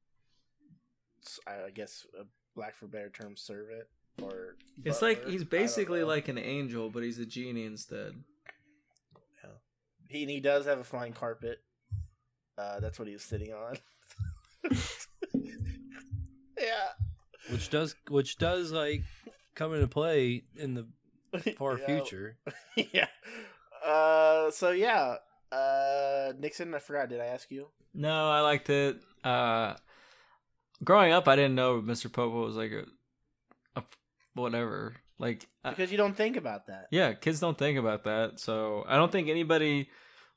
A: I guess a black for better term servant or.
D: It's
A: butler.
D: like he's basically like an angel, but he's a genie instead. Yeah.
A: he and he does have a flying carpet. Uh, that's what he was sitting on. yeah.
C: which does which does like come into play in the far
A: Yeah.
C: future.
A: yeah. Uh. So yeah. Uh. Nixon, I forgot. Did I ask you?
D: No, I liked it. Uh, growing up, I didn't know Mr. Popo was like a, a whatever. Like,
A: Because you don't think about that.
D: yeah, kids don't think about that. So I don't think anybody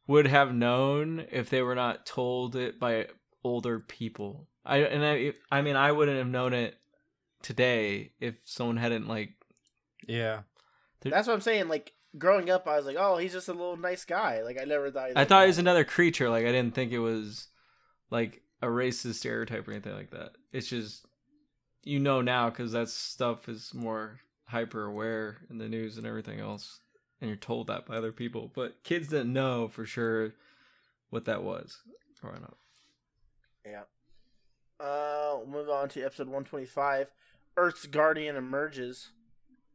D: would have known if they were not told it by older people. I and I, I mean, I wouldn't have known it today if someone hadn't like.
C: Yeah,
A: That's what I'm saying. Like growing up, I was like, oh, he's just a little nice guy. Like I never thought. He
D: I thought he was another creature. Like I didn't think it was like a racist stereotype or anything like that. It's just you know now because that stuff is more hyper aware in the news and everything else, and you're told that by other people. But kids didn't know for sure what that was growing up.
A: Yeah. Uh, we'll move on to episode 125. Earth's Guardian emerges.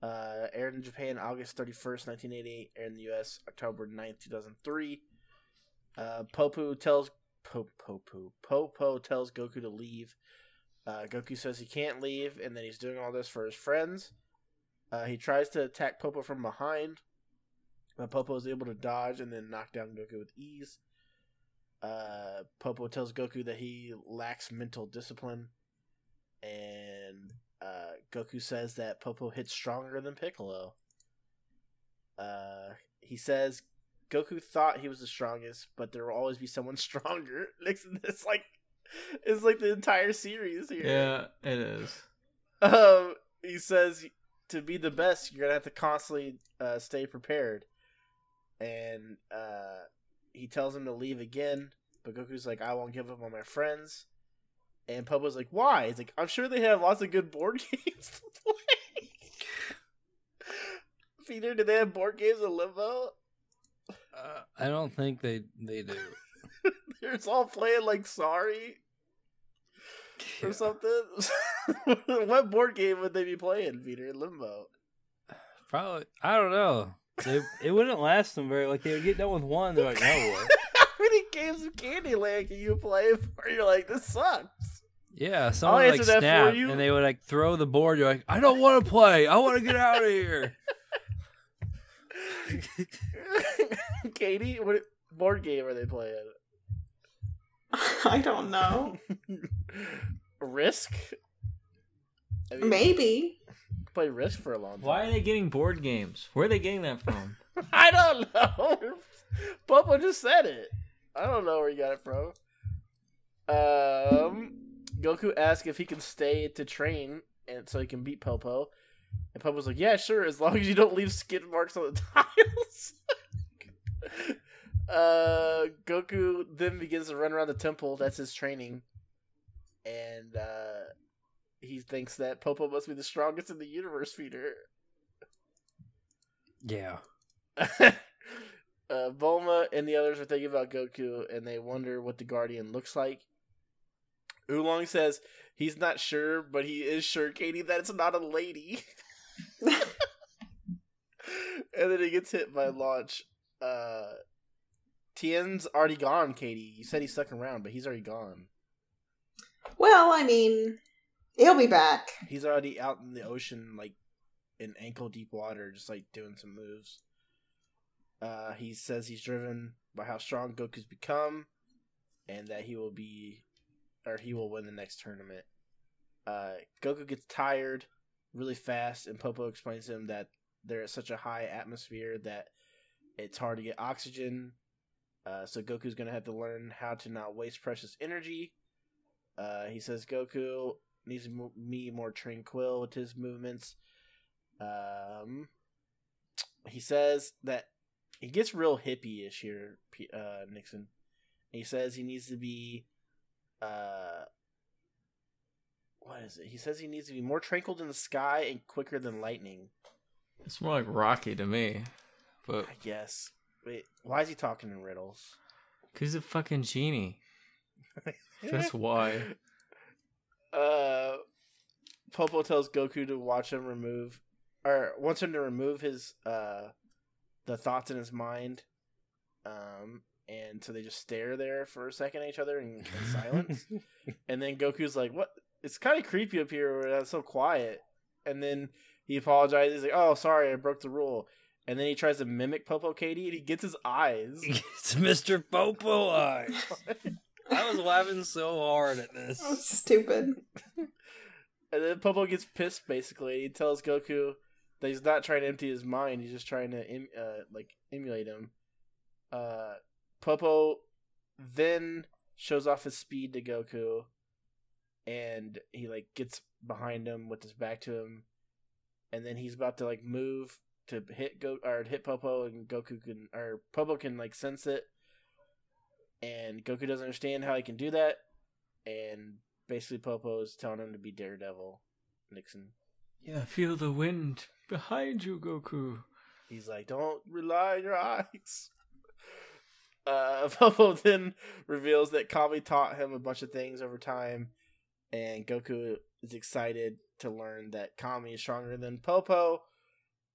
A: Uh, aired in Japan August 31st, 1988. Aired in the U.S. October 9th, 2003. Uh, Popu tells po- Popu Popo tells Goku to leave. Uh, Goku says he can't leave, and then he's doing all this for his friends. Uh, he tries to attack Popo from behind, but Popo is able to dodge and then knock down Goku with ease. Uh, Popo tells Goku that he lacks mental discipline, and uh, Goku says that Popo hits stronger than Piccolo. Uh, he says Goku thought he was the strongest, but there will always be someone stronger. Next, It's like it's like the entire series here.
D: Yeah, it is.
A: Um, he says to be the best, you're gonna have to constantly uh, stay prepared, and uh, he tells him to leave again. But Goku's like, I won't give up on my friends. And Popo's like, why? He's like, I'm sure they have lots of good board games to play. Peter, do they have board games in Limbo?
C: uh, I don't think they they do.
A: They're all playing like Sorry or something. what board game would they be playing, Peter, in Limbo?
C: Probably, I don't know. They, it wouldn't last them very. Like they would get done with one, they're like, no boy.
A: How many games of Candyland can you play before you're like, this sucks?
C: Yeah, someone would, like
A: answer that for
C: snap
A: you.
C: and they would like throw the board. You're like, I don't want to play. I want to get out of here.
A: Katie, what board game are they playing?
B: I don't know.
A: Risk. I mean,
B: Maybe.
A: play Risk for a long time.
D: Why are they getting board games? Where are they getting that from?
A: I don't know. Popo just said it. I don't know where he got it from. Um, Goku asks if he can stay to train and so he can beat Popo. And Popo's like, "Yeah, sure, as long as you don't leave skid marks on the tiles." uh, Goku then begins to run around the temple. That's his training, and uh, he thinks that Popo must be the strongest in the universe. Peter.
C: yeah.
A: uh, Bulma and the others are thinking about Goku, and they wonder what the Guardian looks like. Oolong says he's not sure, but he is sure, Katie, that it's not a lady. and then he gets hit by Launch. Uh, Tien's already gone, Katie. You said he's stuck around, but he's already gone.
B: Well, I mean, he'll be back.
A: He's already out in the ocean, like in ankle deep water, just like doing some moves. Uh, he says he's driven by how strong Goku's become, and that he will be, or he will win the next tournament. Uh, Goku gets tired really fast, and Popo explains to him that they're at such a high atmosphere that it's hard to get oxygen. Uh, so Goku's gonna have to learn how to not waste precious energy. Uh, he says Goku needs to be more tranquil with his movements. Um, he says that he gets real hippie-ish here, uh, Nixon. He says he needs to be, uh, what is it? He says he needs to be more tranquil than the sky and quicker than lightning.
D: It's more like Rocky to me, but
A: I guess. Wait, why is he talking in riddles?
D: cause he's a fucking genie. That's why.
A: uh Popo tells Goku to watch him remove or wants him to remove his uh the thoughts in his mind. Um and so they just stare there for a second at each other in, in silence. and then Goku's like, What it's kinda creepy up here where it's so quiet. And then he apologizes, he's like, Oh sorry, I broke the rule. And then he tries to mimic Popo Katie and he gets his eyes.
C: it's Mr. Popo Eyes. I was laughing so hard at this.
B: Oh, stupid.
A: And then Popo gets pissed. Basically, he tells Goku that he's not trying to empty his mind. He's just trying to uh, like emulate him. Uh, Popo then shows off his speed to Goku, and he like gets behind him with his back to him, and then he's about to like move to hit go or hit Popo, and Goku can or Popo can like sense it, and Goku doesn't understand how he can do that, and basically Popo is telling him to be Daredevil. Nixon.
D: Yeah, feel the wind behind you, Goku.
A: He's like, don't rely on your eyes. Uh, Popo then reveals that Kami taught him a bunch of things over time, and Goku is excited to learn that Kami is stronger than Popo.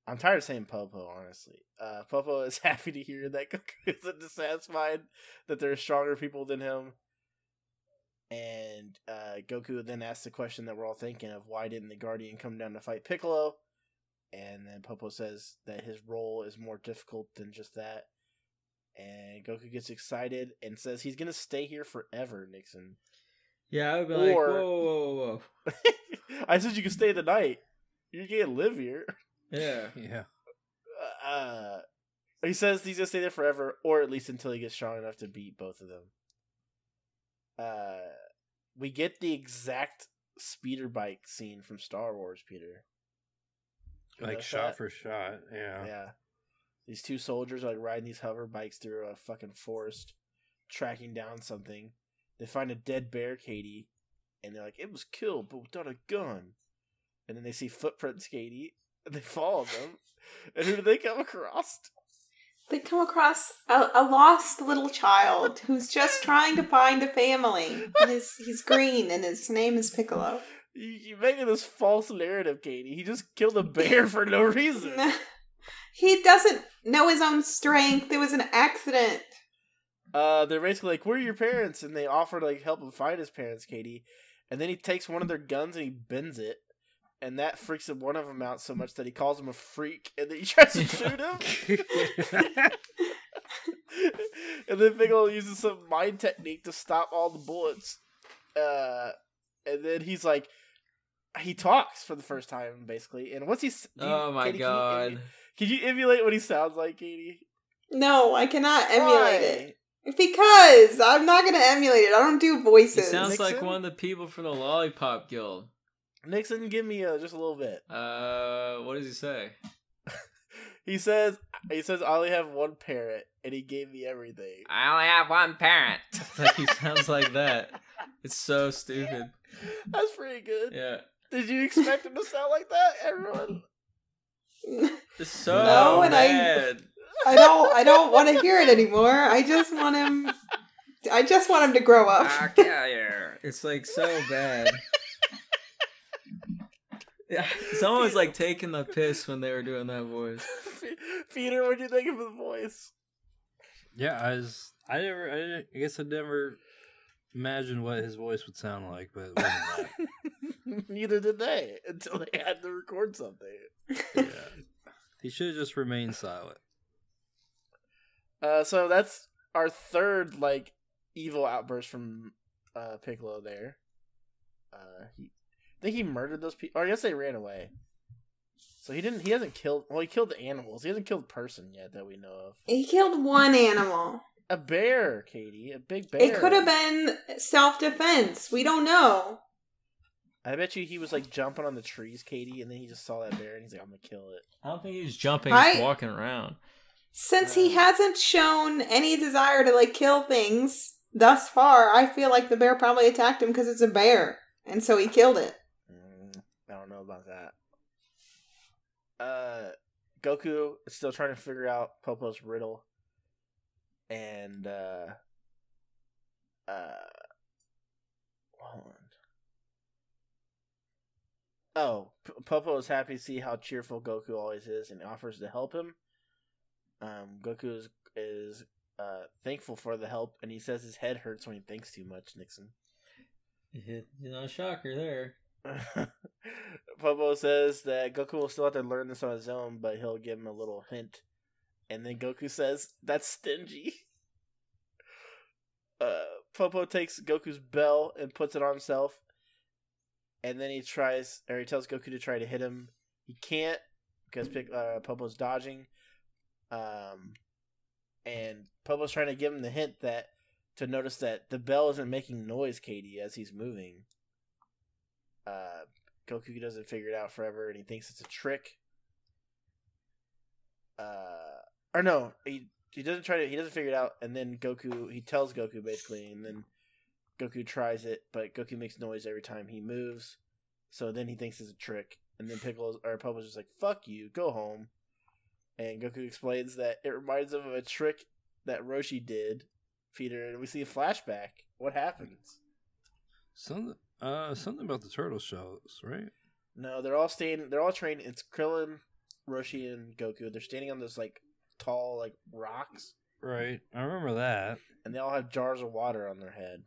A: I'm tired of saying Popo, honestly. Uh, Popo is happy to hear that Goku isn't dissatisfied that there are stronger people than him. And uh, Goku then asks the question that we're all thinking of why didn't the Guardian come down to fight Piccolo? And then Popo says that his role is more difficult than just that. And Goku gets excited and says he's gonna stay here forever, Nixon.
D: Yeah, I would be like,
A: Or-
D: whoa, whoa, whoa, whoa.
A: I said you can stay the night. You can't live here.
D: Yeah.
C: Yeah.
A: Uh, he says he's gonna stay there forever, or at least until he gets strong enough to beat both of them. Uh, we get the exact speeder bike scene from Star Wars, Peter.
C: Like shot
A: that?
C: for shot. Yeah.
A: Yeah. These two soldiers are like riding these hover bikes through a fucking forest, tracking down something. They find a dead bear, Katie, and they're like, "It was killed, but without a gun." And then they see footprints, Katie, and they follow them. and who do they come across?
B: They come across a, a lost little child who's just trying to find a family. And his, he's green and his name is Piccolo.
A: You, you're making this false narrative, Katie. He just killed a bear for no reason.
B: he doesn't know his own strength. It was an accident.
A: uh, they're basically like, "Where are your parents?" And they offer to like help him find his parents, Katie. and then he takes one of their guns and he bends it, and that freaks one of them out so much that he calls him a freak, and then he tries to shoot him. and then Piccolo uses some mind technique to stop all the bullets. Uh, and then he's like, he talks for the first time, basically. And what's he? s-
D: Oh my
A: Katie, can you
D: god.
A: emu- Can you emulate what he sounds like, Katie?
B: No, I cannot emulate
A: Why?
B: it because I'm not gonna emulate it. I don't do
D: He
B: voices.
D: sounds like one of the people from the Lollipop Guild.
A: Nixon, give me uh, just a little bit.
D: Uh, what does he say?
A: He says, he says, I only have one parent, and he gave me everything.
D: I only have one parent. like he sounds like that. It's so stupid.
A: That's pretty good.
D: Yeah.
A: Did you expect him to sound like that, everyone?
D: It's so
B: No, and I-
D: bad.
B: I don't. I don't want to hear it anymore. I just want him. I just want him to grow up.
D: Ah, I'll. It's like so bad. Yeah, someone was like taking the piss when they were doing that voice.
A: Peter, what do you think of the voice?
C: yeah, I was. I never. I, didn't, I guess I never imagined what his voice would sound like, but it wasn't that.
A: Neither did they until they had to record something.
C: Yeah. He should have just remained silent.
A: Uh, so that's our third like evil outburst from uh, Piccolo. There, uh, he, I think he murdered those people. Or I guess they ran away. So he didn't. He hasn't killed. Well, he killed the animals. He hasn't killed a person yet that we know of.
B: He killed one animal.
A: A bear, Katie. A big bear.
B: It could have been self defense. We don't know.
A: I bet you he was like jumping on the trees, Katie, and then he just saw that bear and he's like, "I'm gonna kill it."
D: I don't think he's jumping,
B: I-
D: he's walking around.
B: Since he hasn't shown any desire to like kill things thus far, I feel like the bear probably attacked him because it's a bear, and so he killed it.
A: Mm, I don't know about that. Uh, Goku is still trying to figure out Popo's riddle, and uh, uh, hold on. Oh, P- Popo is happy to see how cheerful Goku always is, and offers to help him. Um, Goku is is uh thankful for the help, and he says his head hurts when he thinks too much. Nixon.
D: You you know, shocker there.
A: Popo says that Goku will still have to learn this on his own, but he'll give him a little hint. And then Goku says, That's stingy. Uh, Popo takes Goku's bell and puts it on himself. And then he tries, or he tells Goku to try to hit him. He can't because uh, Popo's dodging. Um, and Popo's trying to give him the hint that to notice that the bell isn't making noise, Katie, as he's moving. Uh, Goku doesn't figure it out forever, and he thinks it's a trick. Uh, or no, he he doesn't try to. He doesn't figure it out, and then Goku he tells Goku basically, and then Goku tries it, but Goku makes noise every time he moves. So then he thinks it's a trick, and then Piccolo's or Popo's just like "fuck you, go home," and Goku explains that it reminds him of a trick that Roshi did, Peter, and we see a flashback. What happens?
C: Something. Uh, something about the turtle shells, right?
A: No, they're all staying. They're all trained. It's Krillin, Roshi, and Goku. They're standing on those like tall like rocks,
C: Right. I remember that.
A: and they all have jars of water on their head.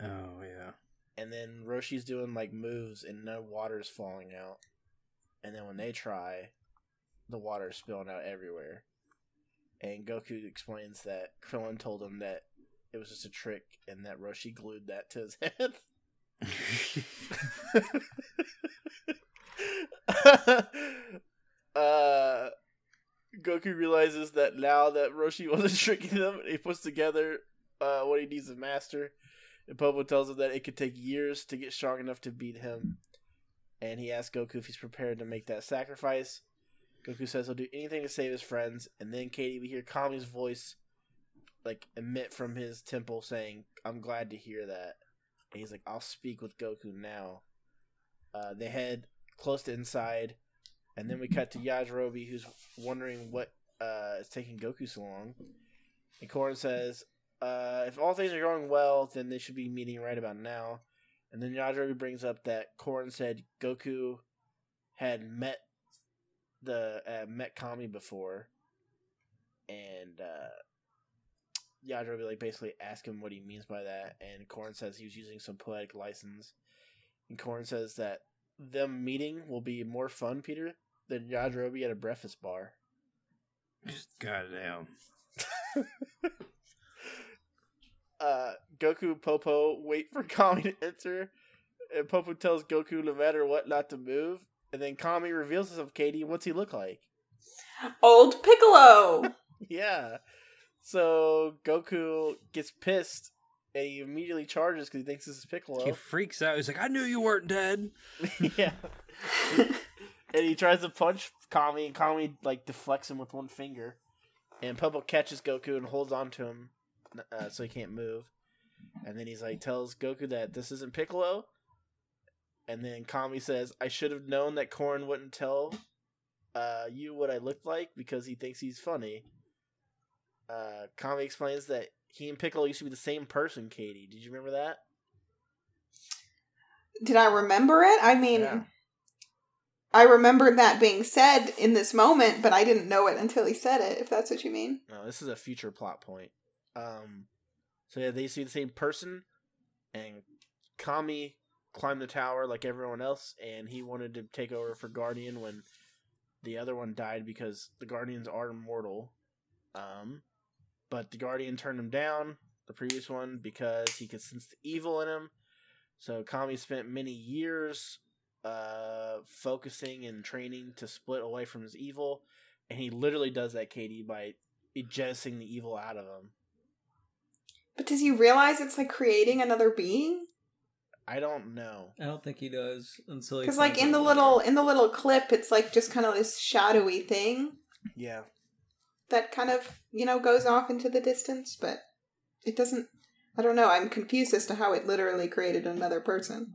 C: Oh yeah.
A: And then Roshi's doing like moves, and no water's falling out. And then when they try, the water's spilling out everywhere. And Goku explains that Krillin told him that it was just a trick, and that Roshi glued that to his head. uh, Goku realizes that now that Roshi wasn't tricking them, he puts together uh, what he needs to master. And Popo tells him that it could take years to get strong enough to beat him. And he asks Goku if he's prepared to make that sacrifice. Goku says he'll do anything to save his friends. And then Katie, we hear Kami's voice like emit from his temple saying, I'm glad to hear that. And he's like, I'll speak with Goku now. Uh, they head close to inside, and then we cut to Yajirobe, who's wondering what uh, is taking Goku so long. And Korin says, uh, if all things are going well, then they should be meeting right about now. And then Yajirobe brings up that Korin said Goku had met the uh, met Kami before, and uh, Yajirobe like basically ask him what he means by that, and Korin says he was using some poetic license. And Korin says that them meeting will be more fun, Peter, than Yajirobe at a breakfast bar.
C: Just goddamn.
A: uh, Goku, Popo wait for Kami to enter, and Popo tells Goku no matter what not to move. And then Kami reveals himself. Katie, what's he look like?
B: Old Piccolo.
A: Yeah. So Goku gets pissed, and he immediately charges because he thinks this is Piccolo.
C: He freaks out. He's like, I knew you weren't dead.
A: yeah. and he tries to punch Kami, and Kami like deflects him with one finger. And Popo catches Goku and holds on to him uh, so he can't move. And then he's like tells Goku that this isn't Piccolo. And then Kami says, "I should have known that Korin wouldn't tell uh, you what I looked like because he thinks he's funny." Uh, Kami explains that he and Piccolo used to be the same person. Katie, did you remember that?
B: Did I remember it? I mean,
A: Yeah.
B: I remembered that being said in this moment, but I didn't know it until he said it. If that's what you mean.
A: No, this is a future plot point. Um, so yeah, they be the same person, and Kami climbed the tower like everyone else, and he wanted to take over for Guardian when the other one died because the Guardians are immortal. Um, but the Guardian turned him down, the previous one, because he could sense the evil in him. So Kami spent many years uh focusing and training to split away from his evil and he literally does that katie by jettisoning the evil out of him
B: But does he realize it's like creating another being?
A: i don't know
D: I don't think he does until
B: Because like in the
D: out
B: little in the little clip, it's like just kind of this shadowy thing
A: yeah
B: that kind of you know goes off into the distance, but it doesn't. I don't know. I'm confused as to how it literally created another person.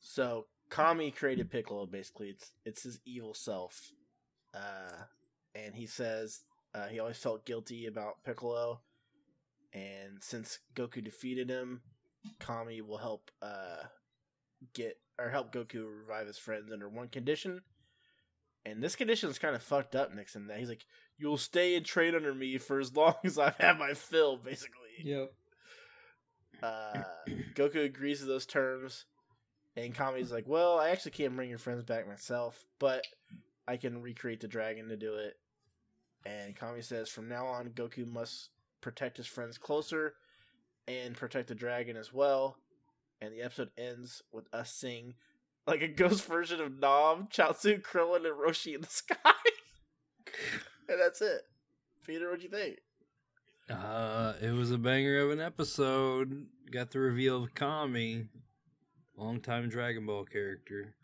A: so kami created piccolo basically it's it's his evil self uh and he says uh, he always felt guilty about piccolo and since goku defeated him kami will help uh get or help goku revive his friends under one condition and this condition is kind of fucked up nixon that he's like you'll stay and train under me for as long as i've had my fill basically
D: Yep.
A: uh, Goku agrees to those terms, and Kami's like, "Well, I actually can't bring your friends back myself, but I can recreate the dragon to do it." And Kami says, "From now on, Goku must protect his friends closer, and protect the dragon as well." And the episode ends with us seeing like a ghost version of Nom, Chaozu, Krillin, and Roshi in the sky, and that's it. Peter, what'd you think?
C: Uh, it was a banger of an episode. Got the reveal of Kami, longtime Dragon Ball character.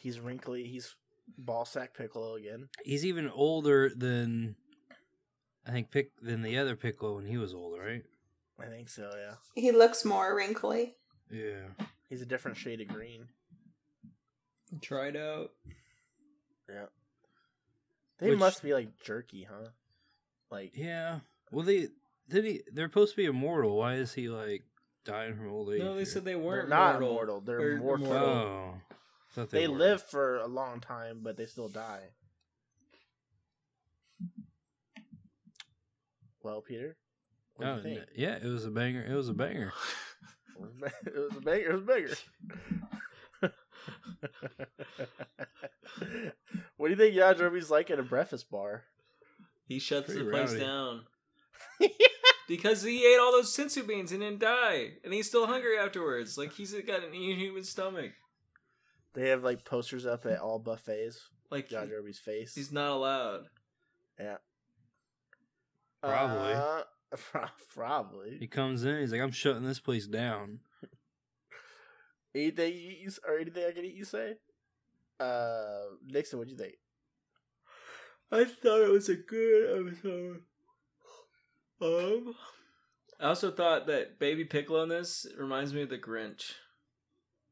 A: He's wrinkly. He's ball sack Piccolo again.
C: He's even older than I think Pick than the other Piccolo when he was older, right?
A: I think so. Yeah.
B: He looks more wrinkly.
C: Yeah.
A: He's a different shade of green.
D: Try it out.
A: Yeah. They
C: Which-
A: must be like jerky, huh? Like
C: Yeah. Well, they did he. They're supposed to be immortal. Why is he like dying from old age?
D: No, they
C: here?
D: said they
A: they're
D: weren't
A: not
D: mortal.
A: immortal. They're
D: Or
A: mortal. Oh.
D: immortal.
C: Oh, thought
A: They live for a long time, but they still die. Well, Peter, what
C: Oh,
A: do you oh,
C: n-
A: think?
C: yeah, it was a banger. It was a banger.
A: it was a banger. It was bigger. what do you think Yajirobe's like at a breakfast bar?
D: He shuts
C: Pretty
D: the place
C: rowdy.
D: down. Because he ate all those senzu beans and didn't die. And he's still hungry afterwards. Like he's got an inhuman stomach.
A: They have like posters up at all buffets.
D: Like he-
A: Yajirobe's face.
D: he's not allowed.
A: Yeah.
C: Probably.
A: Uh, pro- probably.
C: He comes in. He's like, "I'm shutting this place down."
A: Anything you, you or anything I can eat, you say? Uh, Nixon, what'd you think?
D: I thought it was a good episode. Um, I also thought that Baby Piccolo in this reminds me of the Grinch.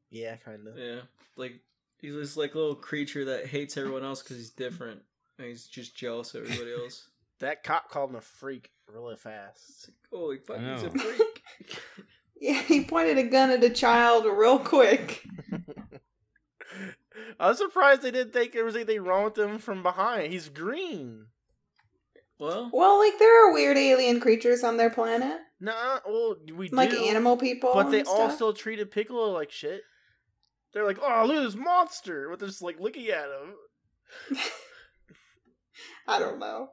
A: Yeah, kind of.
D: Yeah, like he's this like little creature that hates everyone else because he's different, and he's just jealous of everybody else.
A: That cop called him a freak really fast.
D: Like, holy fuck, he's a freak.
B: Yeah, he pointed a gun at a child real quick.
A: I was surprised they didn't think there was anything wrong with him from behind. He's green.
D: Well,
B: Well, like there are weird alien creatures on their planet,
A: Nah, well, we
B: like
A: do,
B: animal people,
A: but they
B: and
A: all still treated Piccolo like shit. They're like, oh, look at this monster, but they're just like looking at him.
B: I don't know.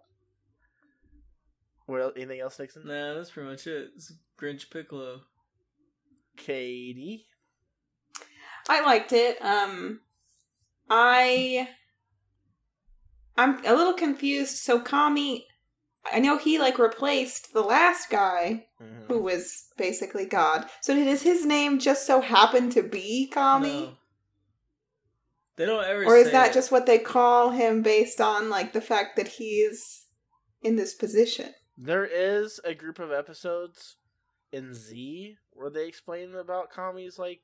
A: What else, anything else, Nixon?
D: nah, that's pretty much it. It's Grinch Piccolo.
A: Katie.
B: I liked it. Um, I, I'm a little confused. So Kami, I know he like replaced the last guy
A: Mhm.
B: who was basically God. So does his name just so happen to be Kami?
D: No. They don't ever.
B: Or is
D: say
B: that
D: it.
B: just what they call him based on like the fact that he's in this position?
A: There is a group of episodes in Z where they explain about Kami's like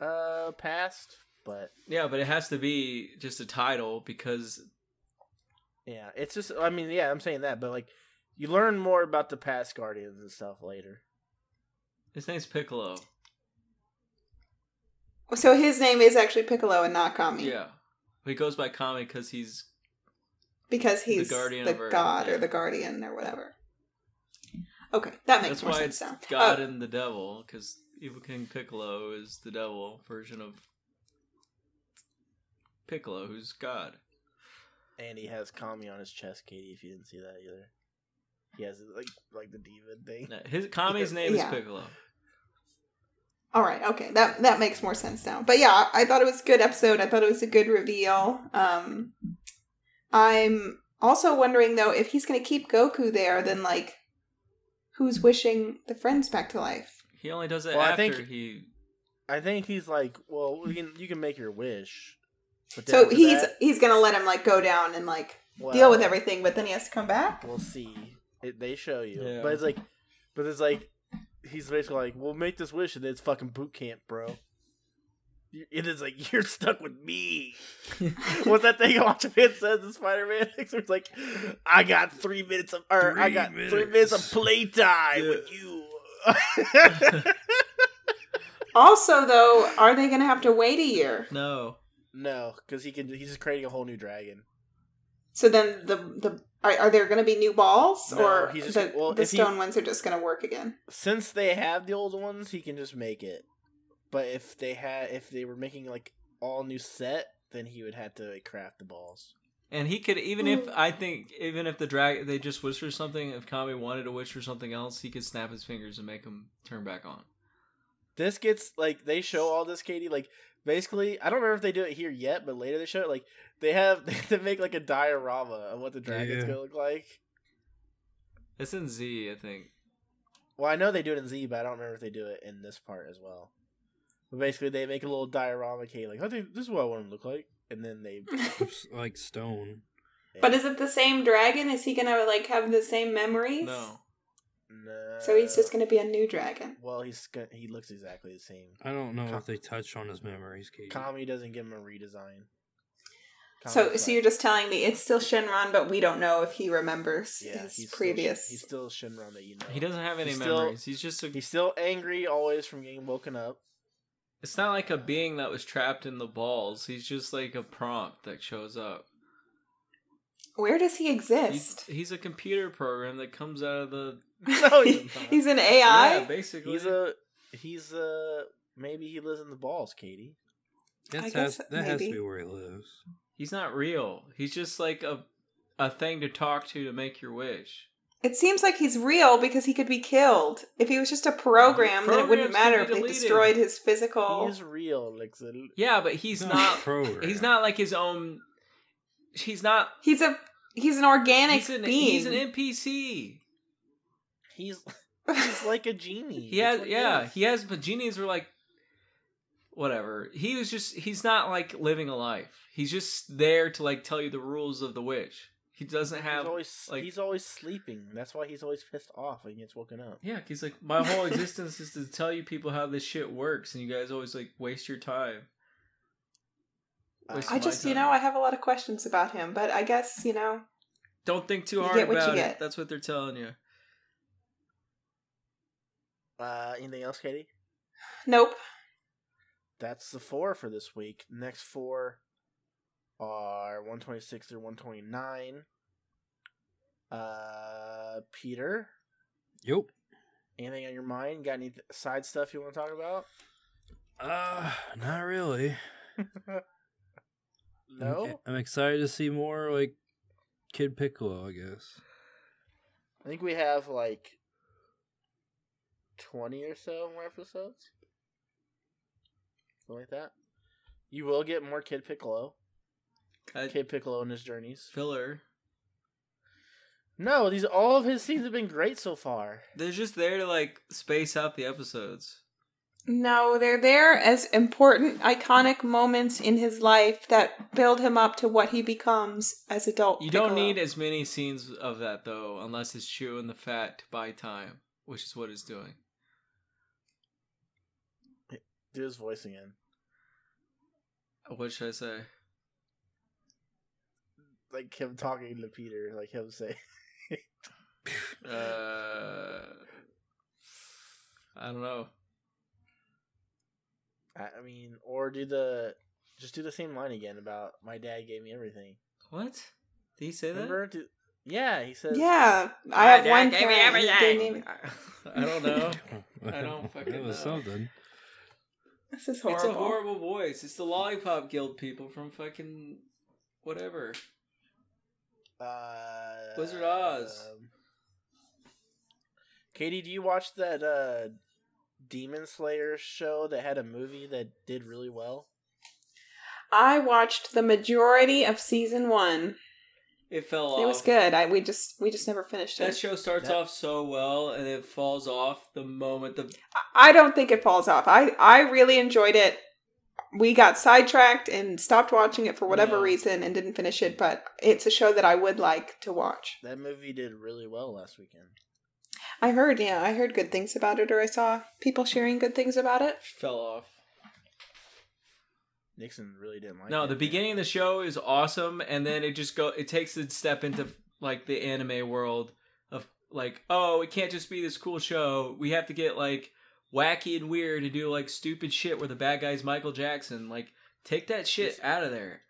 A: uh past, but
D: Yeah, but it has to be just a title because
A: yeah, it's just I mean, yeah, I'm saying that, but like you learn more about the past guardians and stuff later.
D: his name's Piccolo.
B: So his name is actually Piccolo and not Kami.
D: Yeah, he goes by Kami because he's
B: Because he's the,
D: guardian of Earth,
B: god
D: yeah.
B: or the guardian or whatever. Okay, that makes
D: that's
B: more
D: why
B: sense
D: it's
B: now.
D: God
B: Oh,
D: and the Devil because Evil King Piccolo is the devil version of Piccolo, who's God.
A: And he has Kami on his chest, Katie, if you didn't see that either. He has like like the demon thing.
D: No, His Kami's name
B: Yeah.
D: is Piccolo.
B: all right, okay, that that makes more sense now. But yeah, I thought it was a good episode. I thought it was a good reveal. Um, I'm also wondering though if he's going to keep Goku there, then like, who's wishing the friends back to life?
D: He only does it
A: Well, I
D: after
A: think-
D: he.
A: I think he's like, well, we can, you can make your wish. But
B: So he's
A: that,
B: he's going to let him like go down and like
A: well,
B: deal with everything, but then he has to come back.
A: We'll see. It, they show you,
D: Yeah.
A: but it's like, but it's like, he's basically like, "We'll make this wish, and then it's fucking boot camp, bro." It is like you're stuck with me. What's that thing Ultraman says in Spider Man? It's like, I got three minutes of, or I
C: Three
A: got three minutes of playtime
D: Yeah.
A: with you.
B: Also, though, are they going to have to wait a year?
D: no,
A: no, because he can. He's just creating a whole new dragon.
B: So then the the are, are there going to be new balls,
A: No,
B: or
A: he's just-
B: the,
A: well,
B: the
A: if he-
B: stone ones are just going to work again?
A: Since they have the old ones, he can just make it. But if they had, if they were making like all new set, then he would have to like, craft the balls.
D: and he could even if mm. I think even if the drag they just wish for something, if Kami wanted to wish for something else, he could snap his fingers and make him turn back on.
A: This gets like they show all this, Katie. Like basically, I don't remember if they do it here yet, but later they show it. Like they have they have to make like a diorama of what the dragon's
C: Yeah.
A: gonna look like.
D: It's in Z, I think.
A: Well, I know they do it in Z, but I don't remember if they do it in this part as well. But basically, they make a little diorama, Katie. Like I think this is what I want him to look like, and then they.
C: Like stone.
B: But is it the same dragon? Is he going to like have the same memories?
D: No,
A: No.
B: So he's just going to be a new dragon.
A: Well, he's go- he looks exactly the same.
C: I don't know
A: Com-
C: if they touch on his memories, Katie.
A: Kami doesn't give him a redesign.
B: So,
A: Kami's
B: so
A: like-
B: you're just telling me it's still Shenron, but we don't know if he remembers
A: yeah,
B: his
A: he's
B: previous.
A: Still, he's still Shenron that you know.
D: he doesn't have any
A: He's still-
D: memories. He's just a.
A: He's still angry always from getting woken up.
D: It's not like a being that was trapped in the balls. He's just like a prompt that shows up.
B: Where does he
D: He's,
B: exist?
D: he's a computer program that comes out of the.
A: No, he's
B: he's an AI.
D: Yeah, basically.
A: He's a he's a maybe he lives in the balls, Katie.
C: That's has,
B: guess
C: that has to be where he lives.
D: He's not real. He's just like a a thing to talk to to make your wish.
B: It seems like he's real because he could be killed. If he was just a program, then it wouldn't
D: Programs
B: matter
D: can
B: if
D: be
B: they
D: deleted.
B: destroyed his physical.
A: He's real, Nixon.
D: Yeah, but he's
C: He's
D: not.
C: program.
D: He's not like his own. He's not.
B: He's a he's an organic
D: He's an,
B: being.
D: he's an NPC.
A: He's he's like a genie.
D: He
A: That's
D: has.
A: what
D: Yeah,
A: is.
D: he has. But genies are like. Whatever. He was just. He's not like living a life. He's just there to like tell you the rules of the wish. He doesn't have.
A: he's always
D: like-
A: he's always sleeping. That's why he's always pissed off when he gets woken up.
D: Yeah, he's like my whole existence is to tell you people how this shit works, and you guys always like waste your time. Waste
B: I
D: my
B: just, you know, I have a lot of questions about him, but I guess, you know,
D: Don't think too
B: You
D: hard
B: get what you
D: about it.
B: get.
D: That's what they're telling you.
A: uh, anything else, Katie?
B: nope.
A: That's the four for this week. Next four are 126 through 129. Uh, Peter,
C: Yup.
A: anything on your mind? Got any th- side stuff you want to talk about?
C: Uh, not really.
A: No.
C: I'm, I'm excited to see more like Kid Piccolo. I guess.
A: I think we have like twenty or so more episodes. Something like that. You will get more Kid Piccolo.
D: I-
A: Kid Piccolo and his journeys.
D: filler.
A: No, these all of his scenes have been great so far.
D: They're just there to like space out the episodes.
B: No, they're there as important, iconic moments in his life that build him up to what he becomes as adult.
D: You don't need as many scenes of that though, unless it's chewing the fat to buy time, which is what it's doing.
A: Do his voice again.
D: What should I say?
A: Like him talking to Peter, like him say
D: Uh, I don't know.
A: I I mean, or do the just do the same line again about my dad gave me everything.
D: What? Did he say that?
A: Remember? Do, yeah, he says.
B: Yeah, I have one parent who gave me.
D: I don't know. I don't fucking
C: It was
D: know.
C: something.
B: This is horrible.
D: It's a horrible voice. It's the Lollipop Guild people from fucking whatever.
A: Uh,
D: Wizard Oz.
A: um, Katie, do you watch that uh, Demon Slayer show that had a movie that did really well?
B: I watched the majority of season one.
D: It fell off.
B: It was good. I we just we just never finished it.
D: That show starts
A: That-
D: off so well and it falls off the moment the
B: I don't think it falls off. I I really enjoyed it. We got sidetracked and stopped watching it for whatever
D: Yeah.
B: reason and didn't finish it. But it's a show that I would like to watch.
A: That movie did really well last weekend.
B: I heard, yeah, I heard good things about it, or I saw people sharing good things about it.
D: fell off.
A: Nixon really didn't like
D: No,
A: it.
D: the beginning of the show is awesome, and then it just go. It takes a step into like the anime world of like, oh, it can't just be this cool show. We have to get like wacky and weird to do like stupid shit where the bad guy's Michael Jackson. Like, take that shit out of there.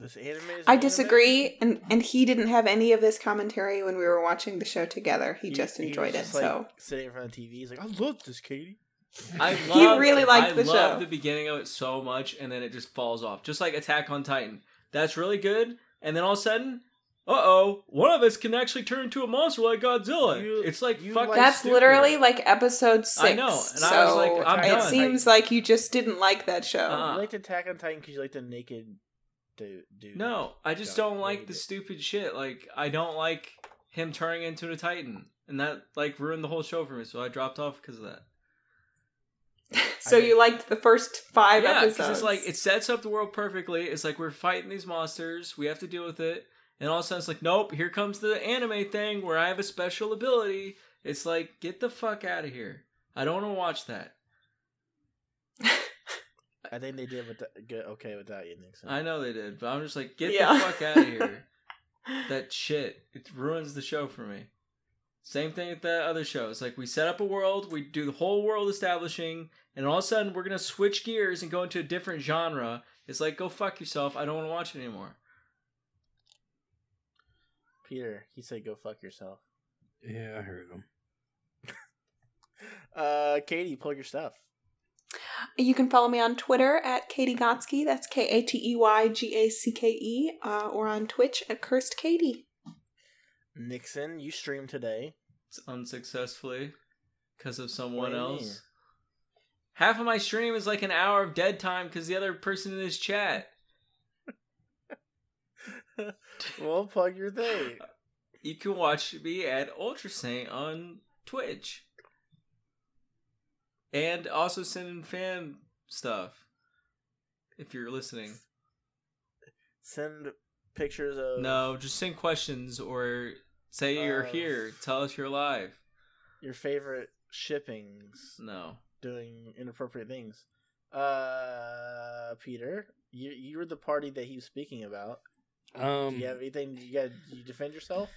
A: This anime is
B: I
A: anime?
B: disagree, and and he didn't have any of this commentary when we were watching the show together. He, just enjoyed
A: was
B: it.
A: like,
B: so
A: sitting in front of the TV, he's like, "I love this, Katie."
D: I
B: He
D: love,
B: really liked
D: I
B: the
D: love
B: show.
D: the beginning of it so much, and then it just falls off, just like Attack on Titan. That's really good, and then all of a sudden, uh oh, one of us can actually turn into a monster like Godzilla.
A: You-
D: it's like
A: you
D: fucking.
A: like
B: that's
D: stupid.
B: literally like episode six.
D: I know, and
B: so
D: I was like, I'm
B: it
D: done.
B: seems like you just didn't like that show.
D: Uh-uh.
A: You like Attack on Titan because you like the naked dude. dude.
D: No, I just
A: Don't
D: don't like the
A: it.
D: stupid shit. Like I don't like him turning into a Titan, and that like ruined the whole show for me. So I dropped off because of that.
B: so
A: I
B: you liked the first five
D: yeah,
B: episodes?
D: it's like it sets up the world perfectly. It's like we're fighting these monsters, we have to deal with it, and all of a sudden it's like, nope, here comes the anime thing where I have a special ability. It's like, get the fuck out of here. I don't want to watch that.
A: I think they did with the, good okay without you, Nixon.
D: I know they did, but I'm just like, get
B: Yeah.
D: the fuck out of here. that shit. It ruins the show for me. Same thing with the other shows. Like we set up a world, we do the whole world establishing, and all of a sudden we're gonna switch gears and go into a different genre. It's like go fuck yourself. I don't want to watch it anymore.
A: Peter, he said, "Go fuck yourself."
C: Yeah, I heard him.
A: Uh, Katie, plug your stuff.
B: You can follow me on Twitter at Katie Gotsky. That's K A T E Y G A C K E, uh, or on Twitch at Cursed Katie.
A: Nixon, you streamed today.
D: It's unsuccessfully because of someone
A: do you mean?
D: else. Half of my stream is like an hour of dead time because the other person in this chat.
A: well, plug your thing.
D: You can watch me at Ultra Saint on Twitch. And also send in fan stuff. If you're listening.
A: Send pictures of
D: No, just send questions or say you're here. Tell us you're live.
A: your favorite shippings
D: No.
A: doing inappropriate things. Uh, Peter, you you were the party that he was speaking about. Do
C: Um,
A: you have anything? You got? You defend yourself?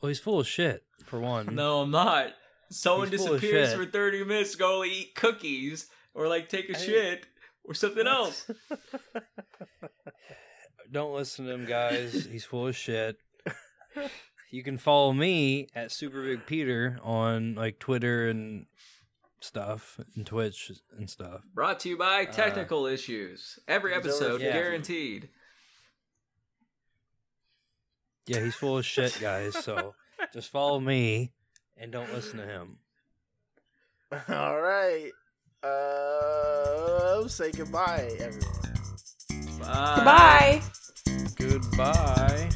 C: well, he's full of shit for one.
D: No, I'm not. Someone
C: He's full of
D: disappears
C: shit.
D: for 30 minutes to go eat cookies or like take a
A: I-
D: shit or something else.
C: Don't listen to him, guys. He's full of shit. you can follow me at Super Big Peter on like Twitter and stuff and Twitch and stuff.
D: Brought to you by technical issues. Every
A: He's over
D: episode
C: fifty.
D: guaranteed.
C: Yeah, he's full of shit, guys. So just follow me and don't listen to him.
A: All right. Uh, say goodbye, everyone.
D: Bye.
B: Goodbye.
C: Goodbye.